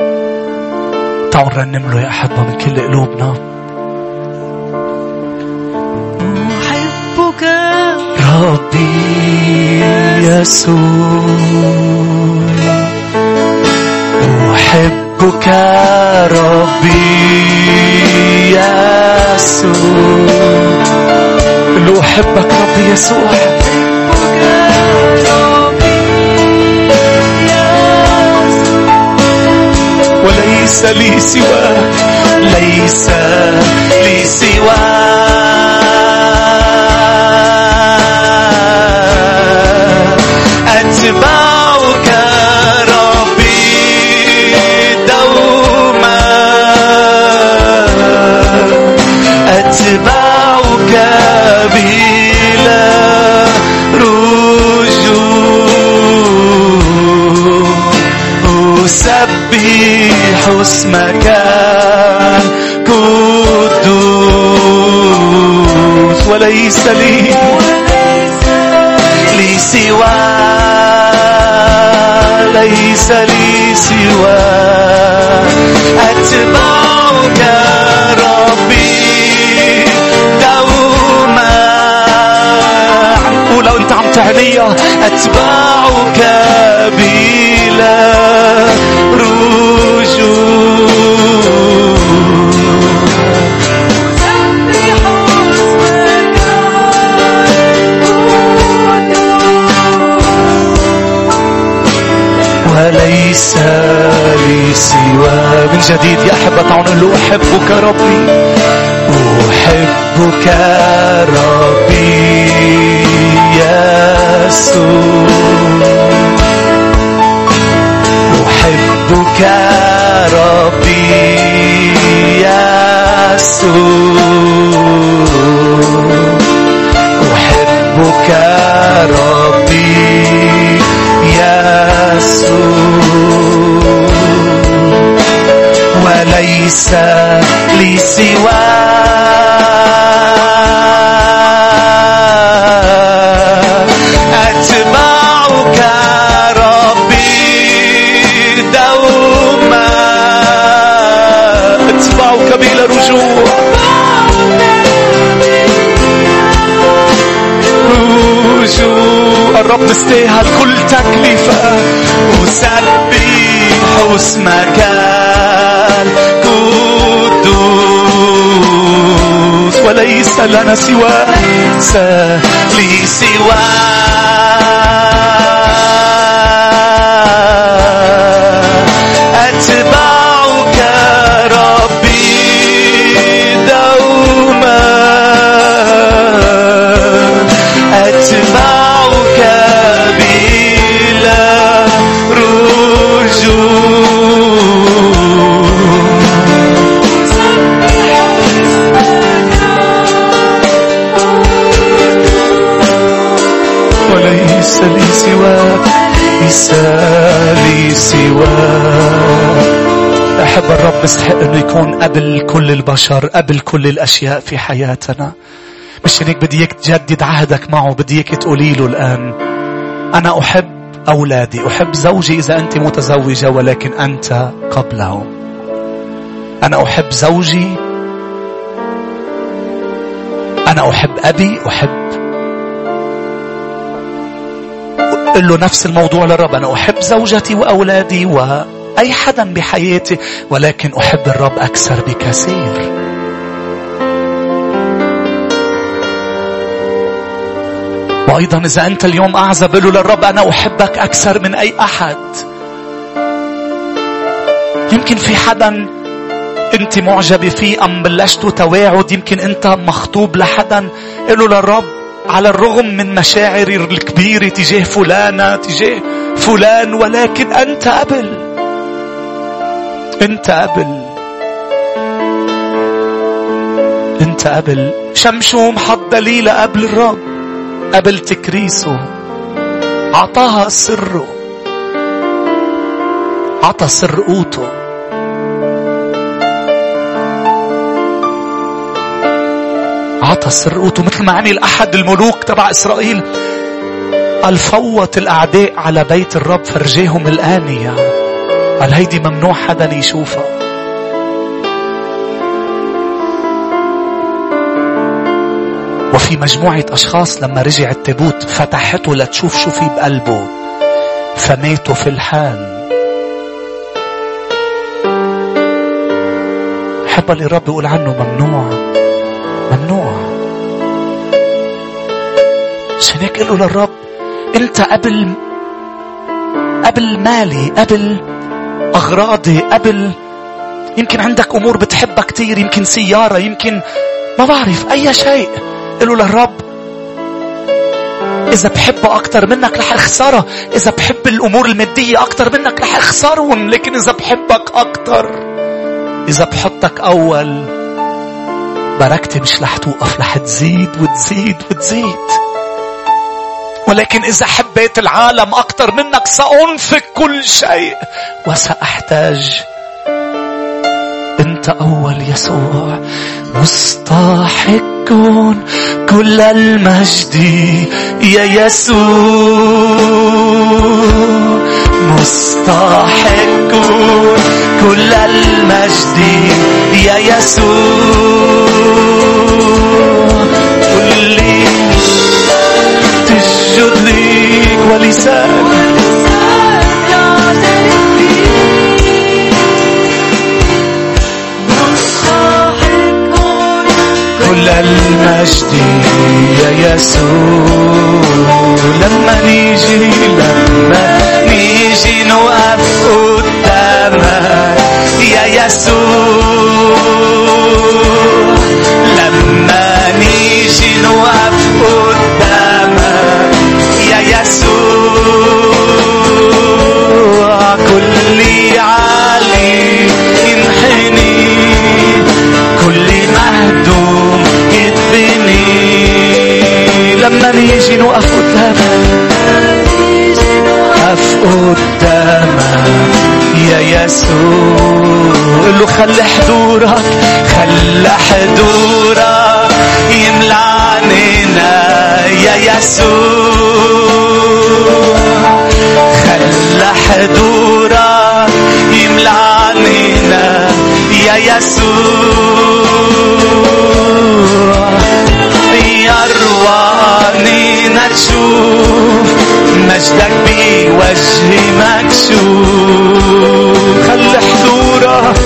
Speaker 1: تعالوا نرنم له يا أحبة من كل قلوبنا. ربي يسوع. أحبك ربي يسوع. لو أحبك ربي يسوع. وليس لي سواك ليس لي سواك أسبح اسمك القدوس. وليس لي لي سوى ليس لي سوى. أتبعك ربي دوما. ولو أنت عم تعنيها أتبعك جديد يا أحبة تعالوا نقول له أحبك ربي. أحبك ربي يسوع. أحبك ربي يسوع. أحبك ربي وليس لي سواك أتبعك ربي دوما. أتبعك بلا رجوع. رجوع. الرب استاهل كل تكلفة. أسبح اسمك وليس لنا سوى لي سوى ليس لي سواك أحب الرب يستحق أنه يكون قبل كل البشر قبل كل الأشياء في حياتنا. مش هيك بدي إياك تجدد عهدك معه بدي إياك تقولي له الآن أنا أحب أولادي أحب زوجي إذا أنت متزوجة ولكن أنت قبله أنا أحب زوجي أنا أحب أبي أحب له نفس الموضوع للرب. أنا أحب زوجتي وأولادي وأي حدا بحياتي ولكن أحب الرب أكثر بكثير. وأيضا إذا أنت اليوم أعزب له للرب أنا أحبك أكثر من أي أحد. يمكن في حدا أنت معجبة فيه أم بلشتوا تواعد يمكن أنت مخطوب لحدا قله للرب على الرغم من مشاعري الكبيرة تجاه فلانة تجاه فلان ولكن أنت قبل أنت قبل أنت قبل شمشوم حط دليلة قبل الرب. قبل تكريسه. أعطاها سره. أعطى سر قوته. عطى سر قوته مثل ما عمل أحد الملوك تبع إسرائيل. قال فوت الأعداء على بيت الرب فرجيهم الآنية قال هيدي ممنوع حدا يشوفها. وفي مجموعة أشخاص لما رجع التابوت فتحته لتشوف شو في بقلبه. فماتوا في الحال. حب اللي الرب يقول عنه ممنوع. هيك له للرب انت قبل قبل مالي قبل أغراضي قبل يمكن عندك أمور بتحبها كثير يمكن سيارة يمكن ما بعرف أي شيء. له للرب إذا بحبه أكتر منك رح أخسرها إذا بحب الأمور المادية أكتر منك رح أخسرهم لكن إذا بحبك أكتر إذا بحطك أول بركتي مش رح توقف رح تزيد وتزيد وتزيد. ولكن إذا حبيت العالم أكثر منك سأنفق كل شيء وسأحتاج أنت أول يسوع. مستحق كل المجد يا يسوع. مستحق كل المجد يا يسوع. كل ولسان كل المجد يا يسوع لما نيجي لما نيجي نوقف قدامك يا يسوع نوقف قدامك نقف قدامك يا يسوع قل له خلي حضورك خلي حضورك. يملى عنينا يا يسوع. خلي حضورك يملى عنينا يا يسوع. تشوف مجدك بوجهي مكشوف خلي حضورك.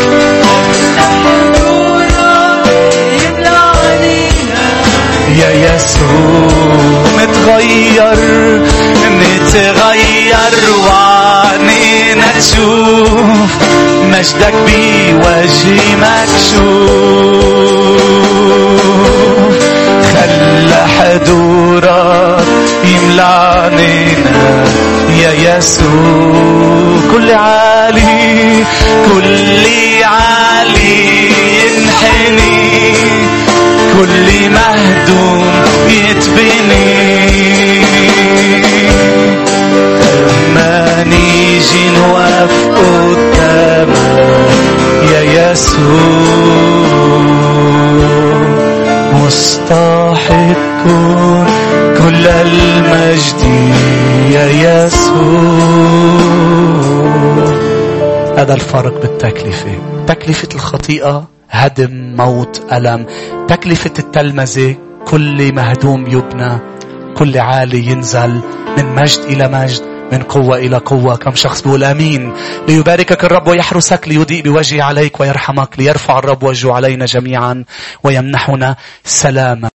Speaker 1: يا يسوع متغير متغير وعنينا تشوف مجدك بوجهي مكشوف خلى حضورك يملى عنينا يا يسوع. كل عالي كل عالي ينحني. كل مهدوم يتبني. لما نيجي نوقف قدامك يا يسوع. مستحق كل المجد يا يسوع. هذا الفرق بالتكلفة. تكلفة الخطيئة هدم موت ألم. تكلفة التلمذة كل مهدوم يبنى كل عالي ينزل من مجد إلى مجد. من قوة إلى قوة. كم شخص بيقول آمين. ليباركك الرب ويحرسك ليضيء بوجهه عليك ويرحمك ليرفع الرب وجهه علينا جميعا. ويمنحنا سلاما.